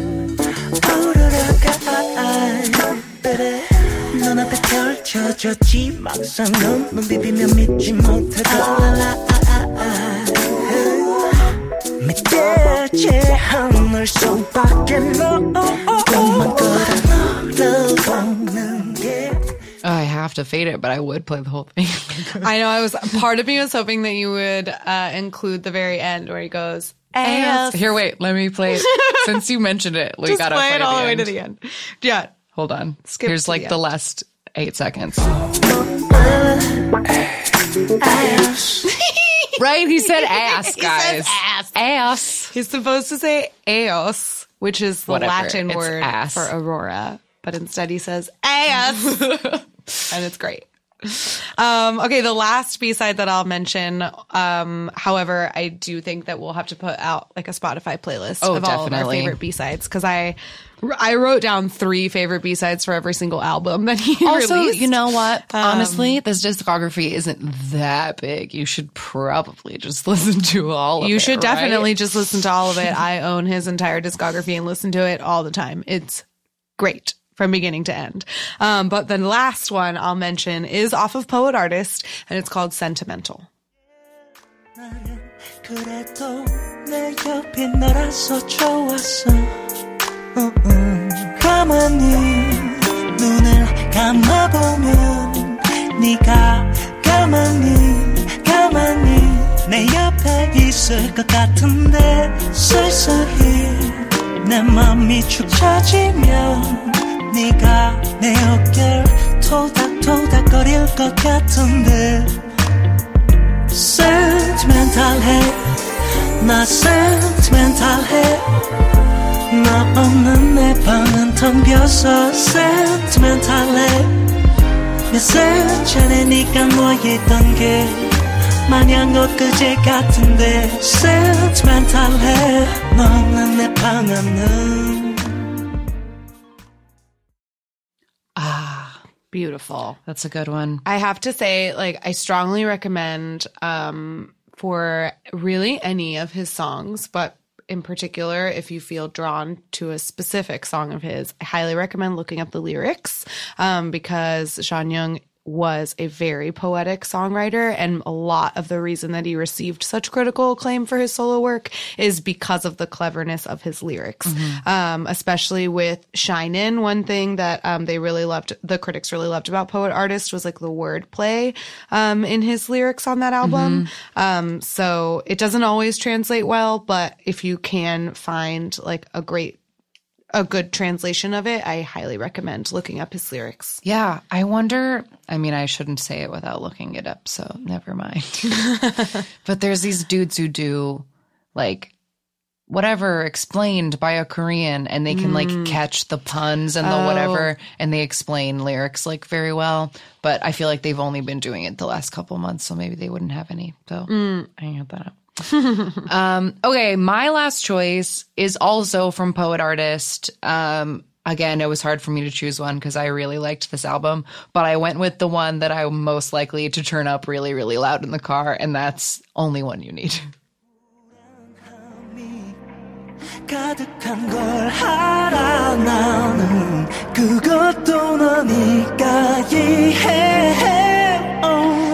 오. 오로라가 베레 눈앞에 펼쳐졌지 막상 넌눈 비비며 믿지 못하다 밑대지 하늘 속밖에 너 꿈만 끌어 너를 보는 게 Oh, I have to fade it, but I would play the whole thing. (laughs) I know. I was part of me was hoping that you would uh, include the very end where he goes. "Ass." Here, wait, let me play it. (laughs) Since you mentioned it, we Just gotta play play it all the way end. to the end. Yeah. Hold on. Skip Here's like the the last eight seconds. (laughs) right? He said ass, guys. ass. Ass. He's supposed to say eos, which is the Whatever, Latin it's word ass. for aurora, but instead he says ass, (laughs) and it's great. Um, okay, the last B side that I'll mention. Um, however, I do think that we'll have to put out like a Spotify playlist Oh, of all of our favorite B sides because I I wrote down three favorite B sides for every single album that he Also, released. you know what? Um, Honestly, this discography isn't that big. You should probably just (laughs) listen to all of it. You it, should right? definitely just listen to all of it. I own his entire discography and listen to it all the time. It's great from beginning to end. Um, but the last one I'll mention is off of Poet Artist and it's called Sentimental. 그래도 내 옆에 너라서 좋았어 어, 어. 가만히 눈을 감아보면 네가 가만히 가만히 내 옆에 있을 것 같은데 서서히 내 맘이 축 처지면 네가 내 어깨를 토닥토닥거릴 것 같은데. Sentimental해. 나 sentimental해. 너 없는 내 방은 텅 비어서 sentimental해. 몇살 전에 네가 누워있던 게 마냥 엊그제 같은데. Sentimental해. 너 없는 내 방안은 Beautiful. That's a good one. I have to say, like, I strongly recommend um, for really any of his songs, but in particular, if you feel drawn to a specific song of his, I highly recommend looking up the lyrics um, because Jonghyun was a very poetic songwriter and a lot of the reason that he received such critical acclaim for his solo work is because of the cleverness of his lyrics. Um, especially with shine in one thing that um, they really loved the critics really loved about poet artist was like the wordplay um, in his lyrics on that album. Um, so it doesn't always translate well but if you can find like a great a good translation of it i highly recommend looking up his lyrics Yeah, I wonder. I mean, I shouldn't say it without looking it up, so never mind. (laughs) but there's these dudes who do like whatever explained by a Korean and they can like mm. catch the puns and the oh. whatever and they explain lyrics like very well. But I feel like they've only been doing it the last couple months, so maybe they wouldn't have any. So mm. I had that up. (laughs) um, okay, my last choice is also from Poet Artist. Um, again, it was hard for me to choose one because I really liked this album, but I went with the one that I'm most likely to turn up really, really loud in the car, and that's only one you need. 가득한 걸 알아 나는 그것도 너니까 이해해 어.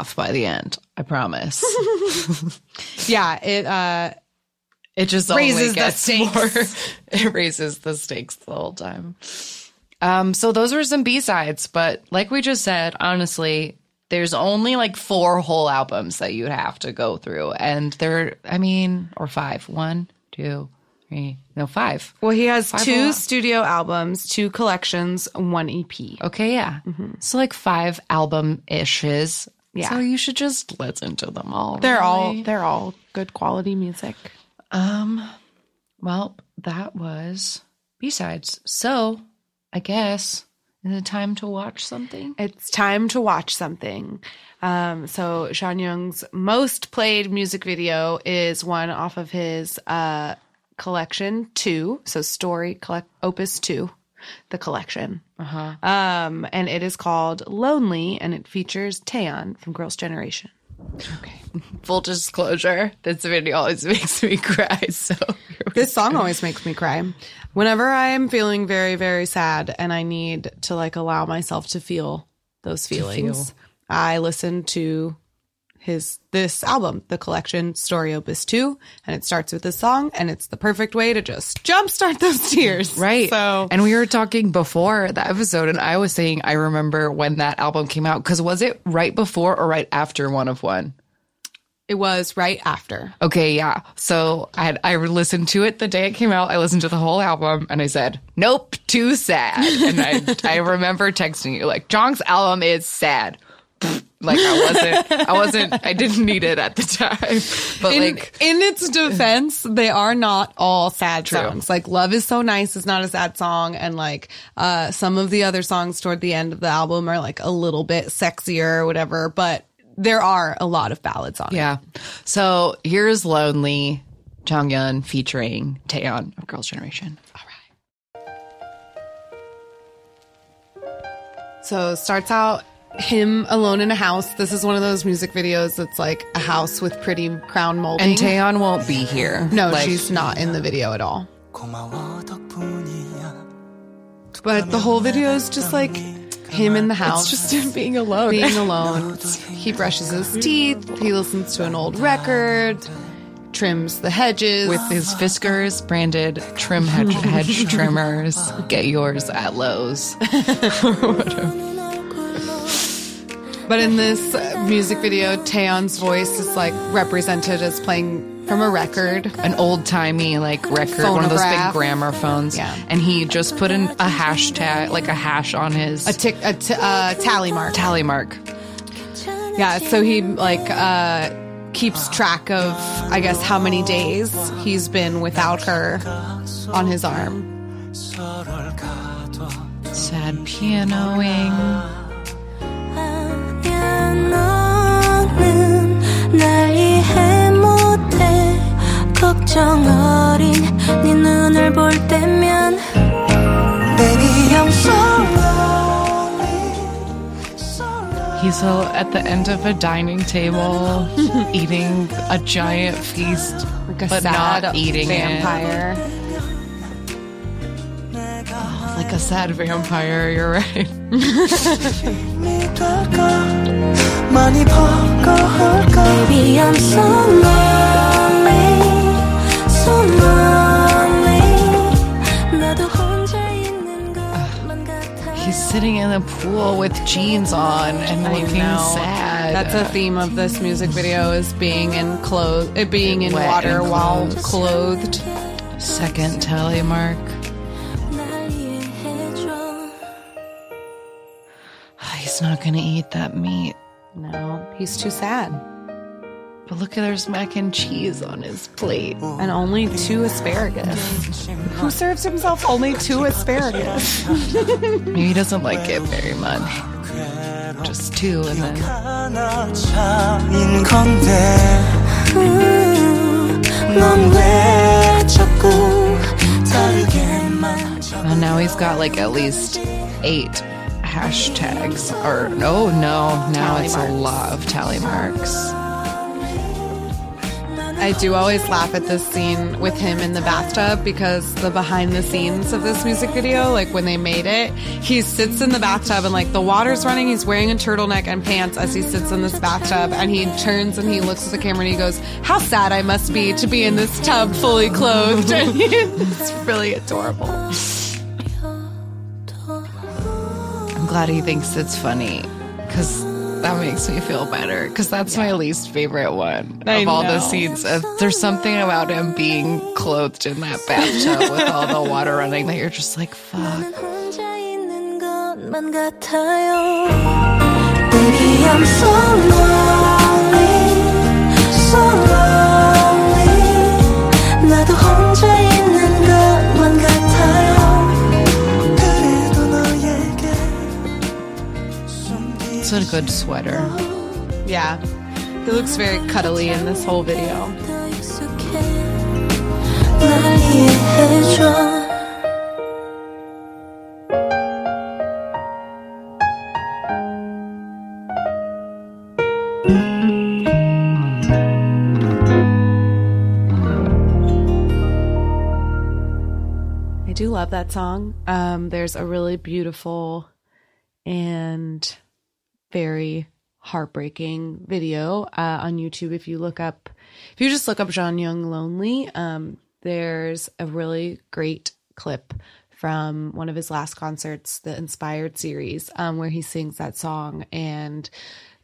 Off by the end. I promise. (laughs) Yeah, it uh It just Raises the stakes. more. (laughs) It raises the stakes the whole time. Um, so those were some B sides, but like we just said, honestly, there's only like four whole albums that you'd have to go through, and they're, I mean, or five. One, two, three, no, five. well he has Five two studio albums, two collections, one EP. Okay, yeah. So like five album ishes. Yeah. So you should just listen to them all. They're all they're all good quality music. Um well, that was B sides. So I guess is it time to watch something? It's time to watch something. Um, so Jonghyun's most played music video is one off of his uh, collection two, so story collect opus two, the collection. Uh-huh. Um, and it is called Lonely, and it features Taeyeon from Girls' Generation. (laughs) Full disclosure, this video always (laughs) makes me cry. So This song always makes me cry. Whenever I am feeling very, very sad and I need to like allow myself to feel those feelings, I listen to his this album, the collection Story Opus 2, and it starts with this song and it's the perfect way to just jumpstart (laughs) those tears. right. So and we were talking before the episode, and I was saying I remember when that album came out because was it right before or right after one of one? it was right after. Okay, yeah. So I had, I listened to it the day it came out. I listened to the whole album and I said, "Nope, too sad." And I (laughs) I remember texting you like, "Jong's album is sad." (laughs) like I wasn't I wasn't I didn't need it at the time. (laughs) But In, like in its defense, they are not all sad songs. Like "Love Is So Nice" is not a sad song, and like uh, some of the other songs toward the end of the album are like a little bit sexier or whatever. But there are a lot of ballads on it. yeah. So here's Lonely Jonghyun featuring Taeyeon of Girls' Generation. Alright. So starts out him alone in a house. This is one of those music videos that's like a house with pretty crown molding. And Taeyeon won't be here. No, like, she's not in the video at all. But the whole video is just like him in the house. It's just him being alone. Being (laughs) alone. he brushes his teeth. He listens to an old record. Trims the hedges. With his Fiskars branded trim hedge, hedge (laughs) trimmers. Get yours at Lowe's. (laughs) whatever. But in this music video, Taeyeon's voice is like represented as playing from a record. An old timey like record, one of those big gramophones. Yeah. And he just put in a hashtag, like a hash on his a, tick, a t- uh, tally mark. Tally mark. Yeah, so he like uh, keeps track of, I guess, how many days he's been without her on his arm. Sad pianoing. He's at the end of a dining table (laughs) eating a giant feast, Like a but sad not eating vampire. it like a sad vampire, you're right. I'm (laughs) so he's sitting in the pool with jeans on and looking sad. That's a theme of this music video: is being in clothes, being in water while clothed. Second tally mark. Not going to eat that meat. No, he's too sad. But look, there's mac and cheese on his plate. And only two asparagus. Who serves himself only two asparagus? Maybe (laughs) he doesn't like it very much. Just two and then. And now he's got like at least eight hashtags. Or Oh no, now Tally it's a lot of tally marks. I do always laugh at this scene with him in the bathtub because the behind the scenes of this music video, like when they made it, he sits in the bathtub and like the water's running. He's wearing a turtleneck and pants as he sits in this bathtub and he turns and he looks at the camera and he goes, How sad I must be to be in this tub fully clothed. (laughs) And it's really adorable glad he thinks it's funny because that makes me feel better because that's yeah. my least favorite one I of all the scenes. Uh, there's something about him being clothed in that bathtub with all the water running that you're just like, fuck. Baby, That's a good sweater. Yeah. He looks very cuddly in this whole video. I do love that song. Um, there's a really beautiful and very heartbreaking video uh, on YouTube. If you look up, if you just look up Jonghyun Lonely, um, there's a really great clip from one of his last concerts, the Inspired series, um, where he sings that song and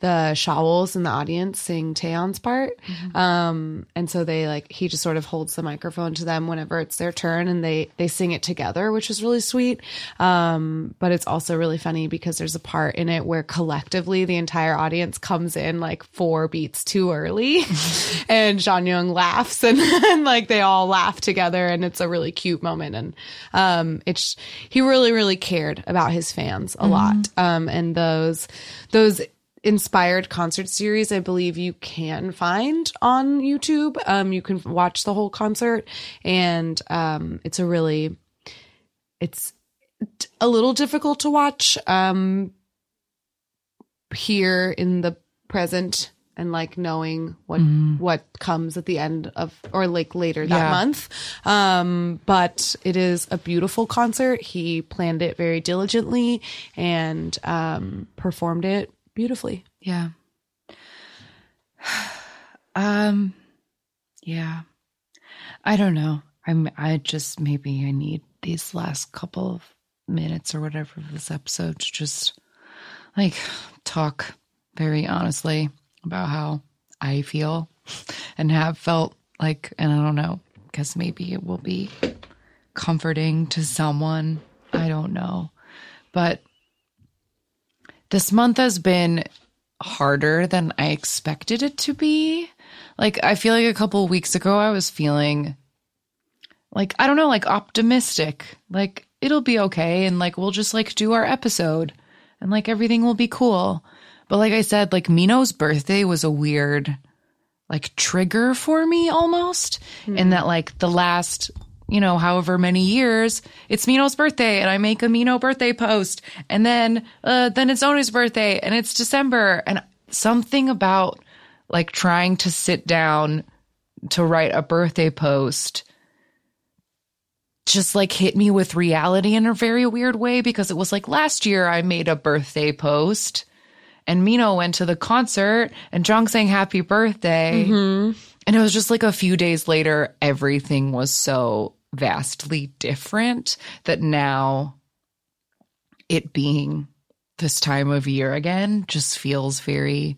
the Shawols in the audience sing Taeyeon's part. Um, and so they like, he just sort of holds the microphone to them whenever it's their turn and they, they sing it together, which is really sweet. Um, but it's also really funny because there's a part in it where collectively the entire audience comes in like four beats too early (laughs) and Jonghyun laughs and, (laughs) and like they all laugh together and it's a really cute moment. And, um, it's, he really, really cared about his fans a lot. Um, and those, those, inspired concert series i believe you can find on youtube. Um you can watch the whole concert and um it's a really it's a little difficult to watch um here in the present and like knowing what what comes at the end of or like later that Yeah. month. Um but it is a beautiful concert. He planned it very diligently and um performed it beautifully Yeah. (sighs) Um yeah. I don't know. I'm I just maybe I need these last couple of minutes or whatever of this episode to just like talk very honestly about how I feel (laughs) and have felt like and I don't know because maybe it will be comforting to someone. I don't know. But this month has been harder than I expected it to be. Like, I feel like a couple of weeks ago, I was feeling like, I don't know, like optimistic. Like, it'll be okay. And like, we'll just like do our episode and like everything will be cool. But like I said, like Minho's birthday was a weird like trigger for me almost in hmm. that like the last you know however many years it's Minho's birthday and I make a Minho birthday post and then uh then it's Onew's birthday and it's December and something about like trying to sit down to write a birthday post just like hit me with reality in a very weird way because it was like last year I made a birthday post and Minho went to the concert and Jung sang happy birthday. And it was just like a few days later, everything was so vastly different that now it being this time of year again just feels very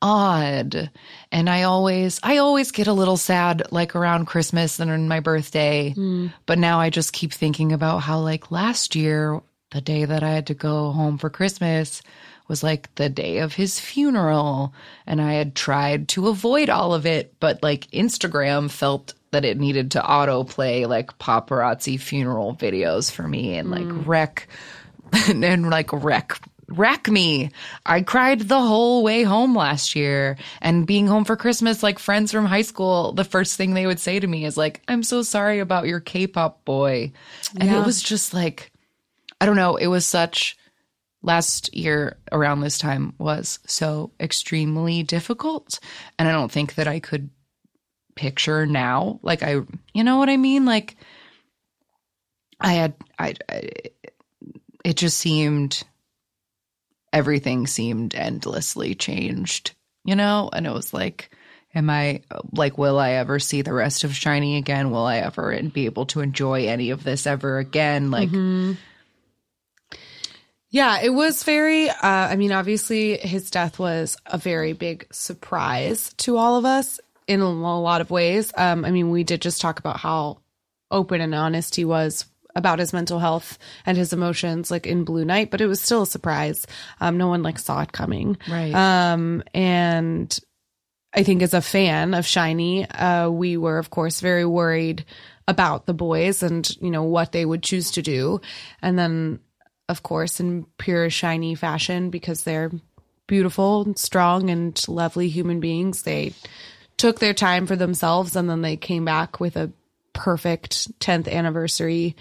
odd. And I always, I always get a little sad like around Christmas and on my birthday. Hmm. But now I just keep thinking about how like last year, the day that I had to go home for Christmas was like the day of his funeral. And I had tried to avoid all of it, but like Instagram felt that it needed to autoplay like paparazzi funeral videos for me and like hmm. wreck and, (laughs) and like wreck wreck me. I cried the whole way home last year and being home for Christmas like friends from high school the first thing they would say to me is like I'm so sorry about your K-pop boy. And Yeah. it was just like I don't know, it was such last year around this time was so extremely difficult and I don't think that I could picture now. Like I, you know what I mean? Like I had, I, I it just seemed, everything seemed endlessly changed, you know? And it was like, am I, like, will I ever see the rest of SHINee again? Will I ever be able to enjoy any of this ever again? Like, Yeah, it was very, uh, I mean, obviously, his death was a very big surprise to all of us in a lot of ways. Um, I mean, we did just talk about how open and honest he was about his mental health and his emotions, like in Blue Night, but it was still a surprise. Um, no one like saw it coming. Right. Um, and I think as a fan of SHINee, uh, we were of course very worried about the boys and you know what they would choose to do, and then of course in pure SHINee fashion because they're beautiful and strong and lovely human beings, they took their time for themselves and then they came back with a perfect 10th anniversary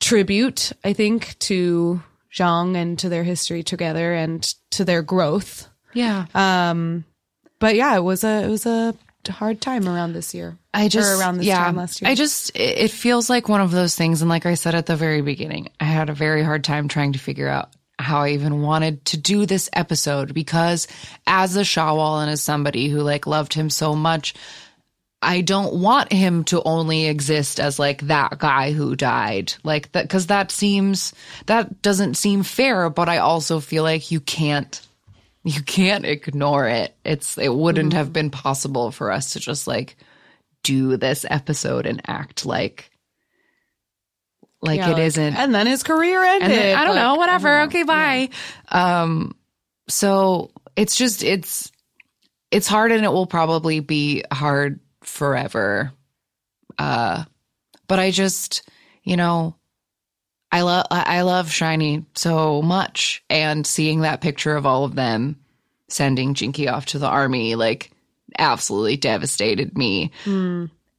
tribute, I think, to Zhang and to their history together and to their growth. yeah. Um, but yeah, it was a it was a hard time around this year. I just or around this yeah, time last year. I just it it feels like one of those things, and like I said at the very beginning, I had a very hard time trying to figure out how I even wanted to do this episode because as a Shawol and as somebody who like loved him so much, I don't want him to only exist as like that guy who died. Like that cuz that seems that doesn't seem fair, but I also feel like you can't you can't ignore it. It's it wouldn't mm-hmm. have been possible for us to just like do this episode and act like like Yeah, it like, not And then his career ended. then, I don't Like, know, whatever. Okay, bye. Um, so it's just it's it's hard, and it will probably be hard forever. Uh, but I just, you know, I love I love SHINee so much, and seeing that picture of all of them sending Jinki off to the army, like, absolutely devastated me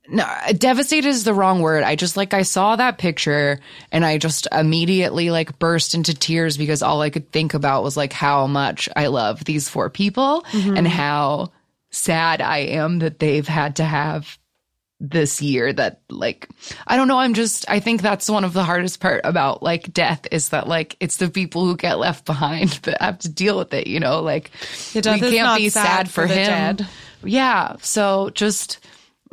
no, devastated is the wrong word. I just like I saw that picture and I just immediately like burst into tears because all I could think about was like how much I love these four people mm-hmm. and how sad I am that they've had to have this year that like I don't know. I'm just I think that's one of the hardest part about like death is that like it's the people who get left behind (laughs) that have to deal with it you know? Like we can't be sad sad, for for, him. dead. yeah. So just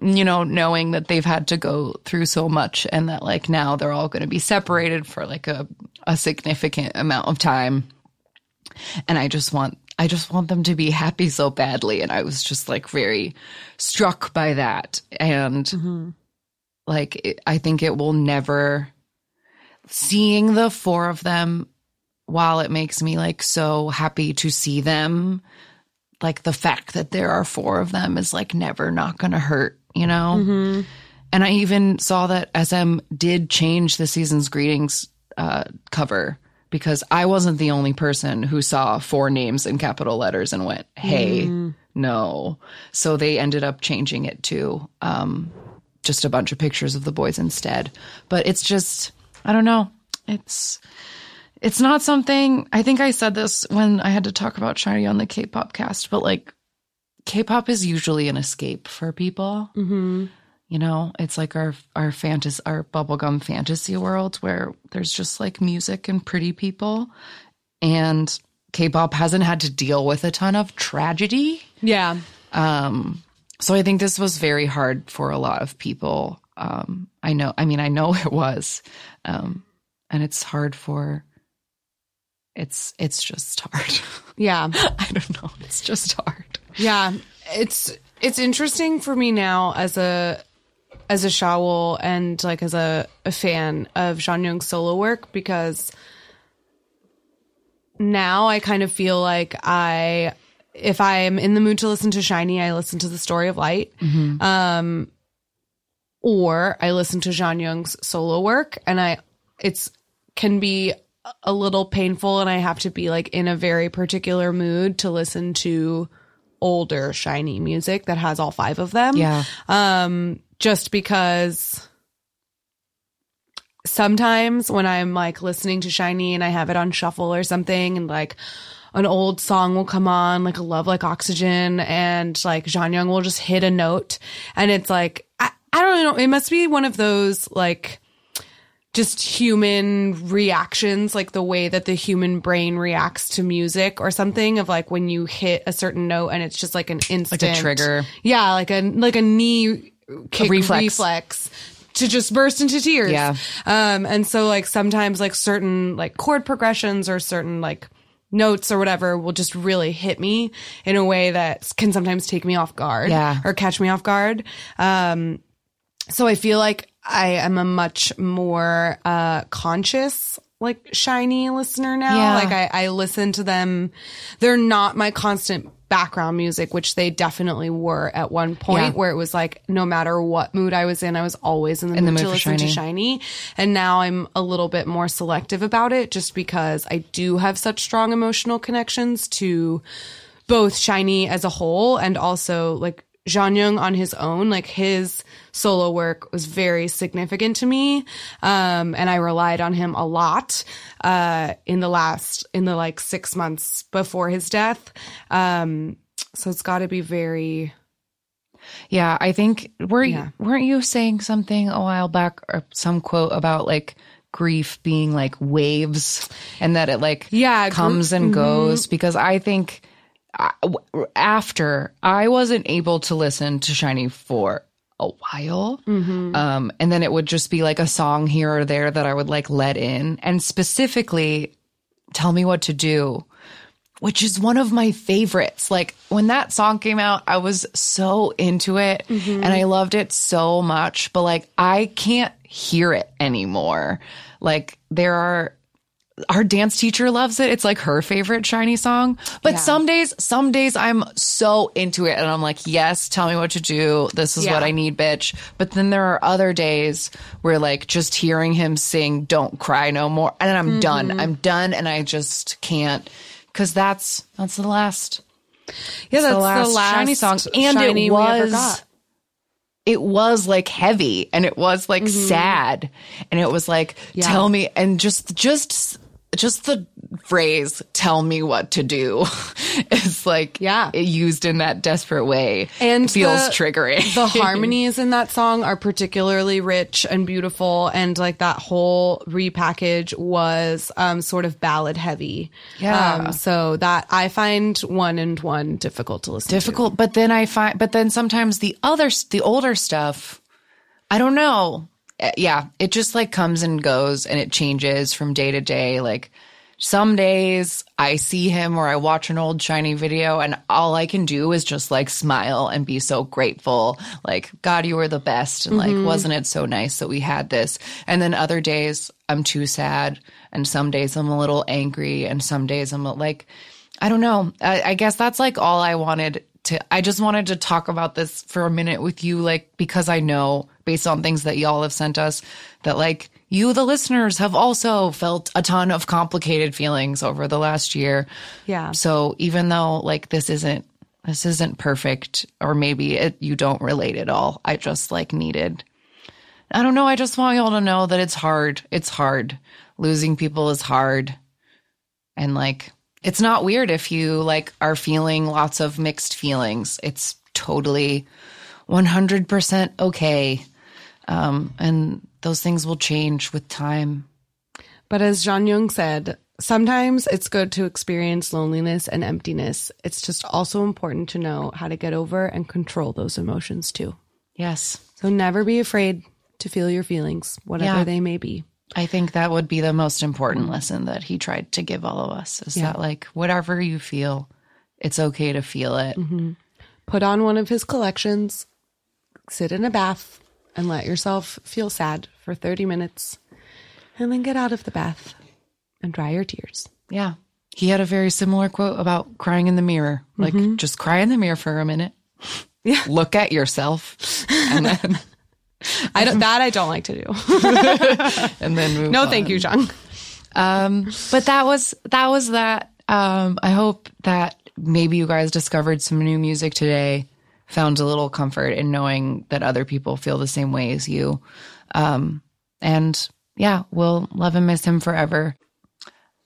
you know knowing that they've had to go through so much and that like now they're all going to be separated for like a a significant amount of time. And I just want I just want them to be happy so badly. And I was just like very struck by that. And like it, I think it will never seeing the four of them while it makes me like so happy to see them like the fact that there are four of them is like never not going to hurt you know and I even saw that SM did change the season's greetings uh, cover because I wasn't the only person who saw four names in capital letters and went, "Hey, no." So they ended up changing it to um, just a bunch of pictures of the boys instead. But it's just, I don't know. It's it's not something. I think I said this when I had to talk about SHINee on the K-pop cast, but like K-pop is usually an escape for people. You know, it's like our our fantasy, our bubblegum fantasy world where there's just like music and pretty people, and K-pop hasn't had to deal with a ton of tragedy. yeah. Um, so I think this was very hard for a lot of people. Um, I know, I mean, I know (laughs) it was, um, and it's hard for. It's it's just hard. (laughs) Yeah. I don't know. It's just hard. Yeah, it's it's interesting for me now as a as a Shawol and like as a, a fan of Jonghyun's solo work because now I kind of feel like I if I'm in the mood to listen to SHINee, I listen to the Story of Light. Um or I listen to Jonghyun's solo work and I it's can be a little painful and I have to be like in a very particular mood to listen to older SHINee music that has all five of them. Yeah. Um just because sometimes when I'm like listening to SHINee and I have it on shuffle or something and like an old song will come on, like a love like oxygen, and like Jonghyun will just hit a note. And it's like, I, I don't know. It must be one of those like just human reactions, like the way that the human brain reacts to music or something of like when you hit a certain note and it's just like an instant like trigger. Yeah. Like a, like a knee kick reflex. reflex to just burst into tears. Yeah. Um, and so like sometimes like certain like chord progressions or certain like notes or whatever will just really hit me in a way that can sometimes take me off guard Yeah. or catch me off guard. Um, so I feel like I am a much more uh conscious like SHINee listener now. Yeah. Like I, I listen to them. They're not my constant background music, which they definitely were at one point Yeah. where it was like no matter what mood I was in, I was always in the In the mood to mood for listen to SHINee. SHINee. And now I'm a little bit more selective about it just because I do have such strong emotional connections to both SHINee as a whole and also like Jonghyun on his own, like his solo work was very significant to me. Um, and I relied on him a lot, uh, in the last, in the like six months before his death. Um, so it's got to be very, Yeah, I think were yeah. weren't you saying something a while back or some quote about like grief being like waves and that it like Yeah, gr- comes and goes because I think after I wasn't able to listen to SHINee for a while um and then it would just be like a song here or there that I would like let in and specifically tell me what to do which is one of my favorites. Like when that song came out, I was so into it and I loved it so much, but like I can't hear it anymore. Like there are our dance teacher loves it. It's like her favorite SHINee song. But some days, some days I'm so into it and I'm like, yes, tell me what to do. This is Yeah. what I need, bitch. But then there are other days where like just hearing him sing Don't Cry No More and I'm done. I'm done and I just can't cuz that's that's the last yeah, that's the last last, SHINee song. And it SHINee ever was- it was like heavy and it was like sad and it was like Mm-hmm. Yeah. tell me and just just just the phrase tell me what to do (laughs) is like Yeah. used in that desperate way. And feels the- triggering. the (laughs) harmonies in that song are particularly rich and beautiful and like that whole repackage was um sort of ballad heavy. Yeah. um so that i find one and one difficult to listen difficult but then i find but then sometimes the other the older stuff i don't know Uh, yeah it just like comes and goes and it changes from day to day like some days i see him or i watch an old SHINee video and all i can do is just like smile and be so grateful like god you were the best and like mm-hmm. wasn't it so nice that we had this and then other days i'm too sad and some days i'm a little angry and some days i'm like I don't know. I, I guess that's like all I wanted to. I just wanted to talk about this for a minute with you, like, because I know based on things that y'all have sent us that, like, you, the listeners, have also felt a ton of complicated feelings over the last year. Yeah. So even though, like, this isn't, this isn't perfect, or maybe it, you don't relate at all, I just, like, needed. I don't know. I just want y'all to know that it's hard. It's hard. Losing people is hard and like it's not weird if you like are feeling lots of mixed feelings it's totally 100% okay um and those things will change with time But as Jonghyun said, sometimes it's good to experience loneliness and emptiness. It's just also important to know how to get over and control those emotions too. yes So never be afraid to feel your feelings, whatever Yeah. they may be. i think that would be the most important lesson that he tried to give all of us is that like whatever you feel it's okay to feel it Put on one of his collections, sit in a bath, and let yourself feel sad for 30 minutes, and then get out of the bath and dry your tears. yeah he had a very similar quote about crying in the mirror like just cry in the mirror for a minute Yeah. (laughs) look at yourself and then (laughs) I don't, that I don't like to do. (laughs) and then move No, on. thank you, John. Um, but that was that was that. Um, I hope that maybe you guys discovered some new music today, found a little comfort in knowing that other people feel the same way as you. Um, and yeah, we'll love and miss him forever.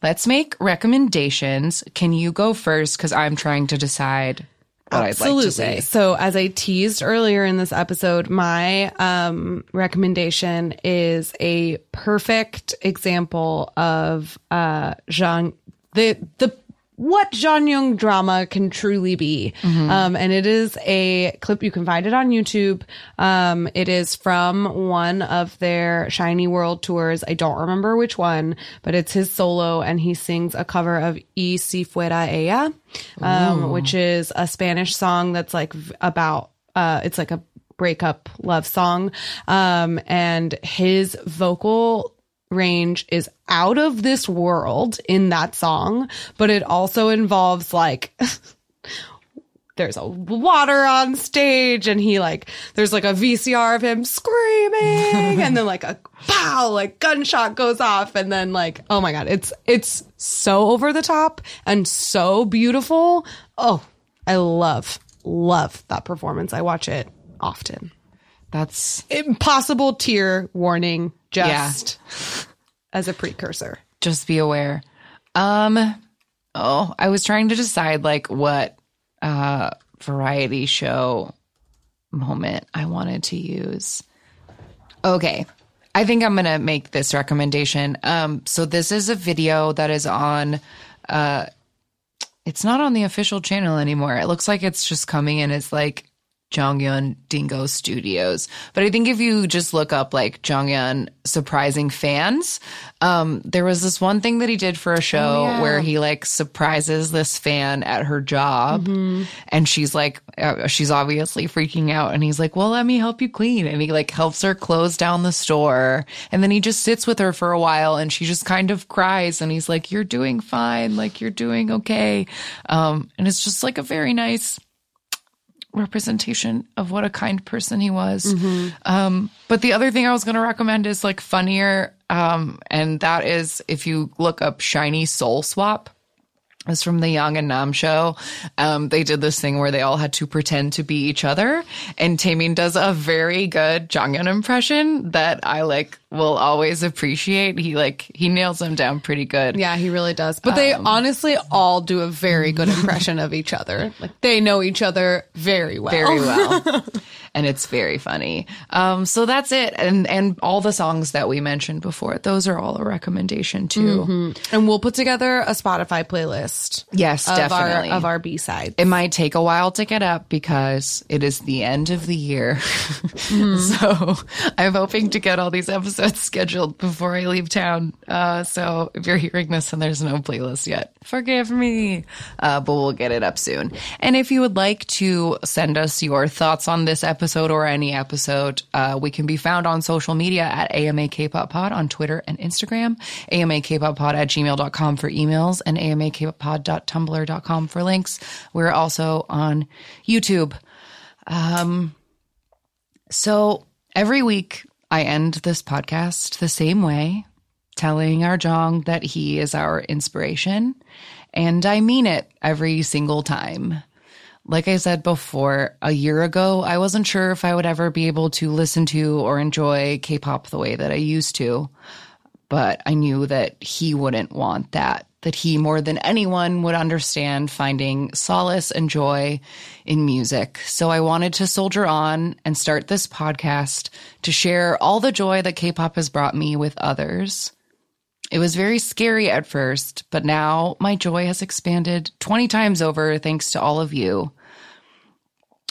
let's make recommendations. Can you go first? Because I'm trying to decide what I'd like to say. Absolutely. So, as I teased earlier in this episode, my um, recommendation is a perfect example of uh, Jean the the what Jonghyun drama can truly be. Um, and it is a clip. You can find it on YouTube. Um, it is from one of their SHINee World tours. I don't remember which one, but it's his solo and he sings a cover of Y Si Fuera Ella, um, which is a Spanish song that's like about, uh, it's like a breakup love song. Um, and his vocal range is out of this world in that song, but it also involves like (laughs) there's a water on stage and he like there's like a VCR of him screaming and then like a pow like gunshot goes off and then like oh my god it's it's so over the top and so beautiful. Oh, I love love that performance. I watch it often. That's Impossible tear warning just as a precursor. just be aware. Um, oh, I was trying to decide like what uh variety show moment I wanted to use. Okay. I think I'm going to make this recommendation. Um so this is a video that is on uh it's not on the official channel anymore. It looks like it's just coming in as like Jonghyun Dingo Studios. But I think if you just look up like Jonghyun surprising fans, um, there was this one thing that he did for a show where he like surprises this fan at her job, and she's like, uh, she's obviously freaking out, and he's like, "Well, let me help you clean," and he like helps her close down the store, and then he just sits with her for a while, and she just kind of cries, and he's like, "You're doing fine, like you're doing okay," um, and it's just like a very nice representation of what a kind person he was. Um, but the other thing I was going to recommend is like funnier. Um, and that is if you look up SHINee Soul Swap. It's from the Yang and Nam show. Um, they did this thing where they all had to pretend to be each other. And Taemin does a very good Jonghyun impression that I like will always appreciate. He like, he nails them down pretty good. Yeah, he really does. But they honestly all do a very good impression of each other. Like (laughs) they know each other very well. very well. (laughs) and it's very funny. Um, so that's it. And and all the songs that we mentioned before, those are all a recommendation too. And we'll put together a Spotify playlist Yes, of definitely. our of our B sides. it might take a while to get up because it is the end of the year. (laughs) so I'm hoping to get all these episodes (laughs) scheduled before I leave town. Uh, so if you're hearing this and there's no playlist yet, forgive me. Uh, but we'll get it up soon. And if you would like to send us your thoughts on this episode or any episode, uh, we can be found on social media at AMA Kpop Pod on Twitter and Instagram, AMA Kpop Pod at gmail.com for emails, and AMA Kpop.tumblr.com for links. We're also on YouTube. Um, so every week I end this podcast the same way, telling our Jong that he is our inspiration. And I mean it every single time. Like I said before, a year ago, I wasn't sure if I would ever be able to listen to or enjoy K pop the way that I used to. But I knew that he wouldn't want that, that he more than anyone would understand finding solace and joy in music. So I wanted to soldier on and start this podcast to share all the joy that K pop has brought me with others. It was very scary at first, but now my joy has expanded 20 times over thanks to all of you.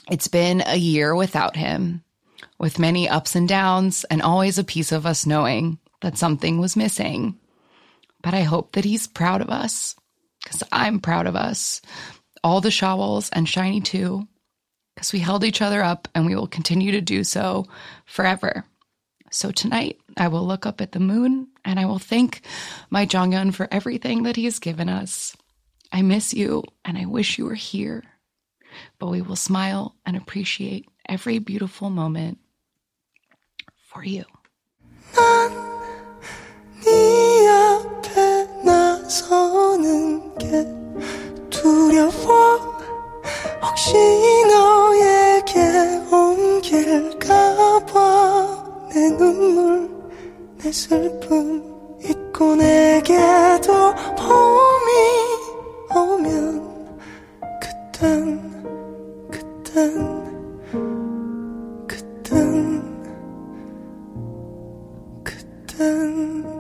It's been a year without him, with many ups and downs, and always a piece of us knowing that something was missing. But I hope that he's proud of us, because I'm proud of us. All the Shawols and SHINee too, because we held each other up and we will continue to do so forever. So tonight, I will look up at the moon and I will thank my Jonghyun for everything that he has given us. I miss you and I wish you were here. But we will smile and appreciate every beautiful moment for you. 혹시 너에게 옮길까봐 내 눈물 내 슬픔 잊고 내게도 봄이 오면 그땐 그땐 그땐 그땐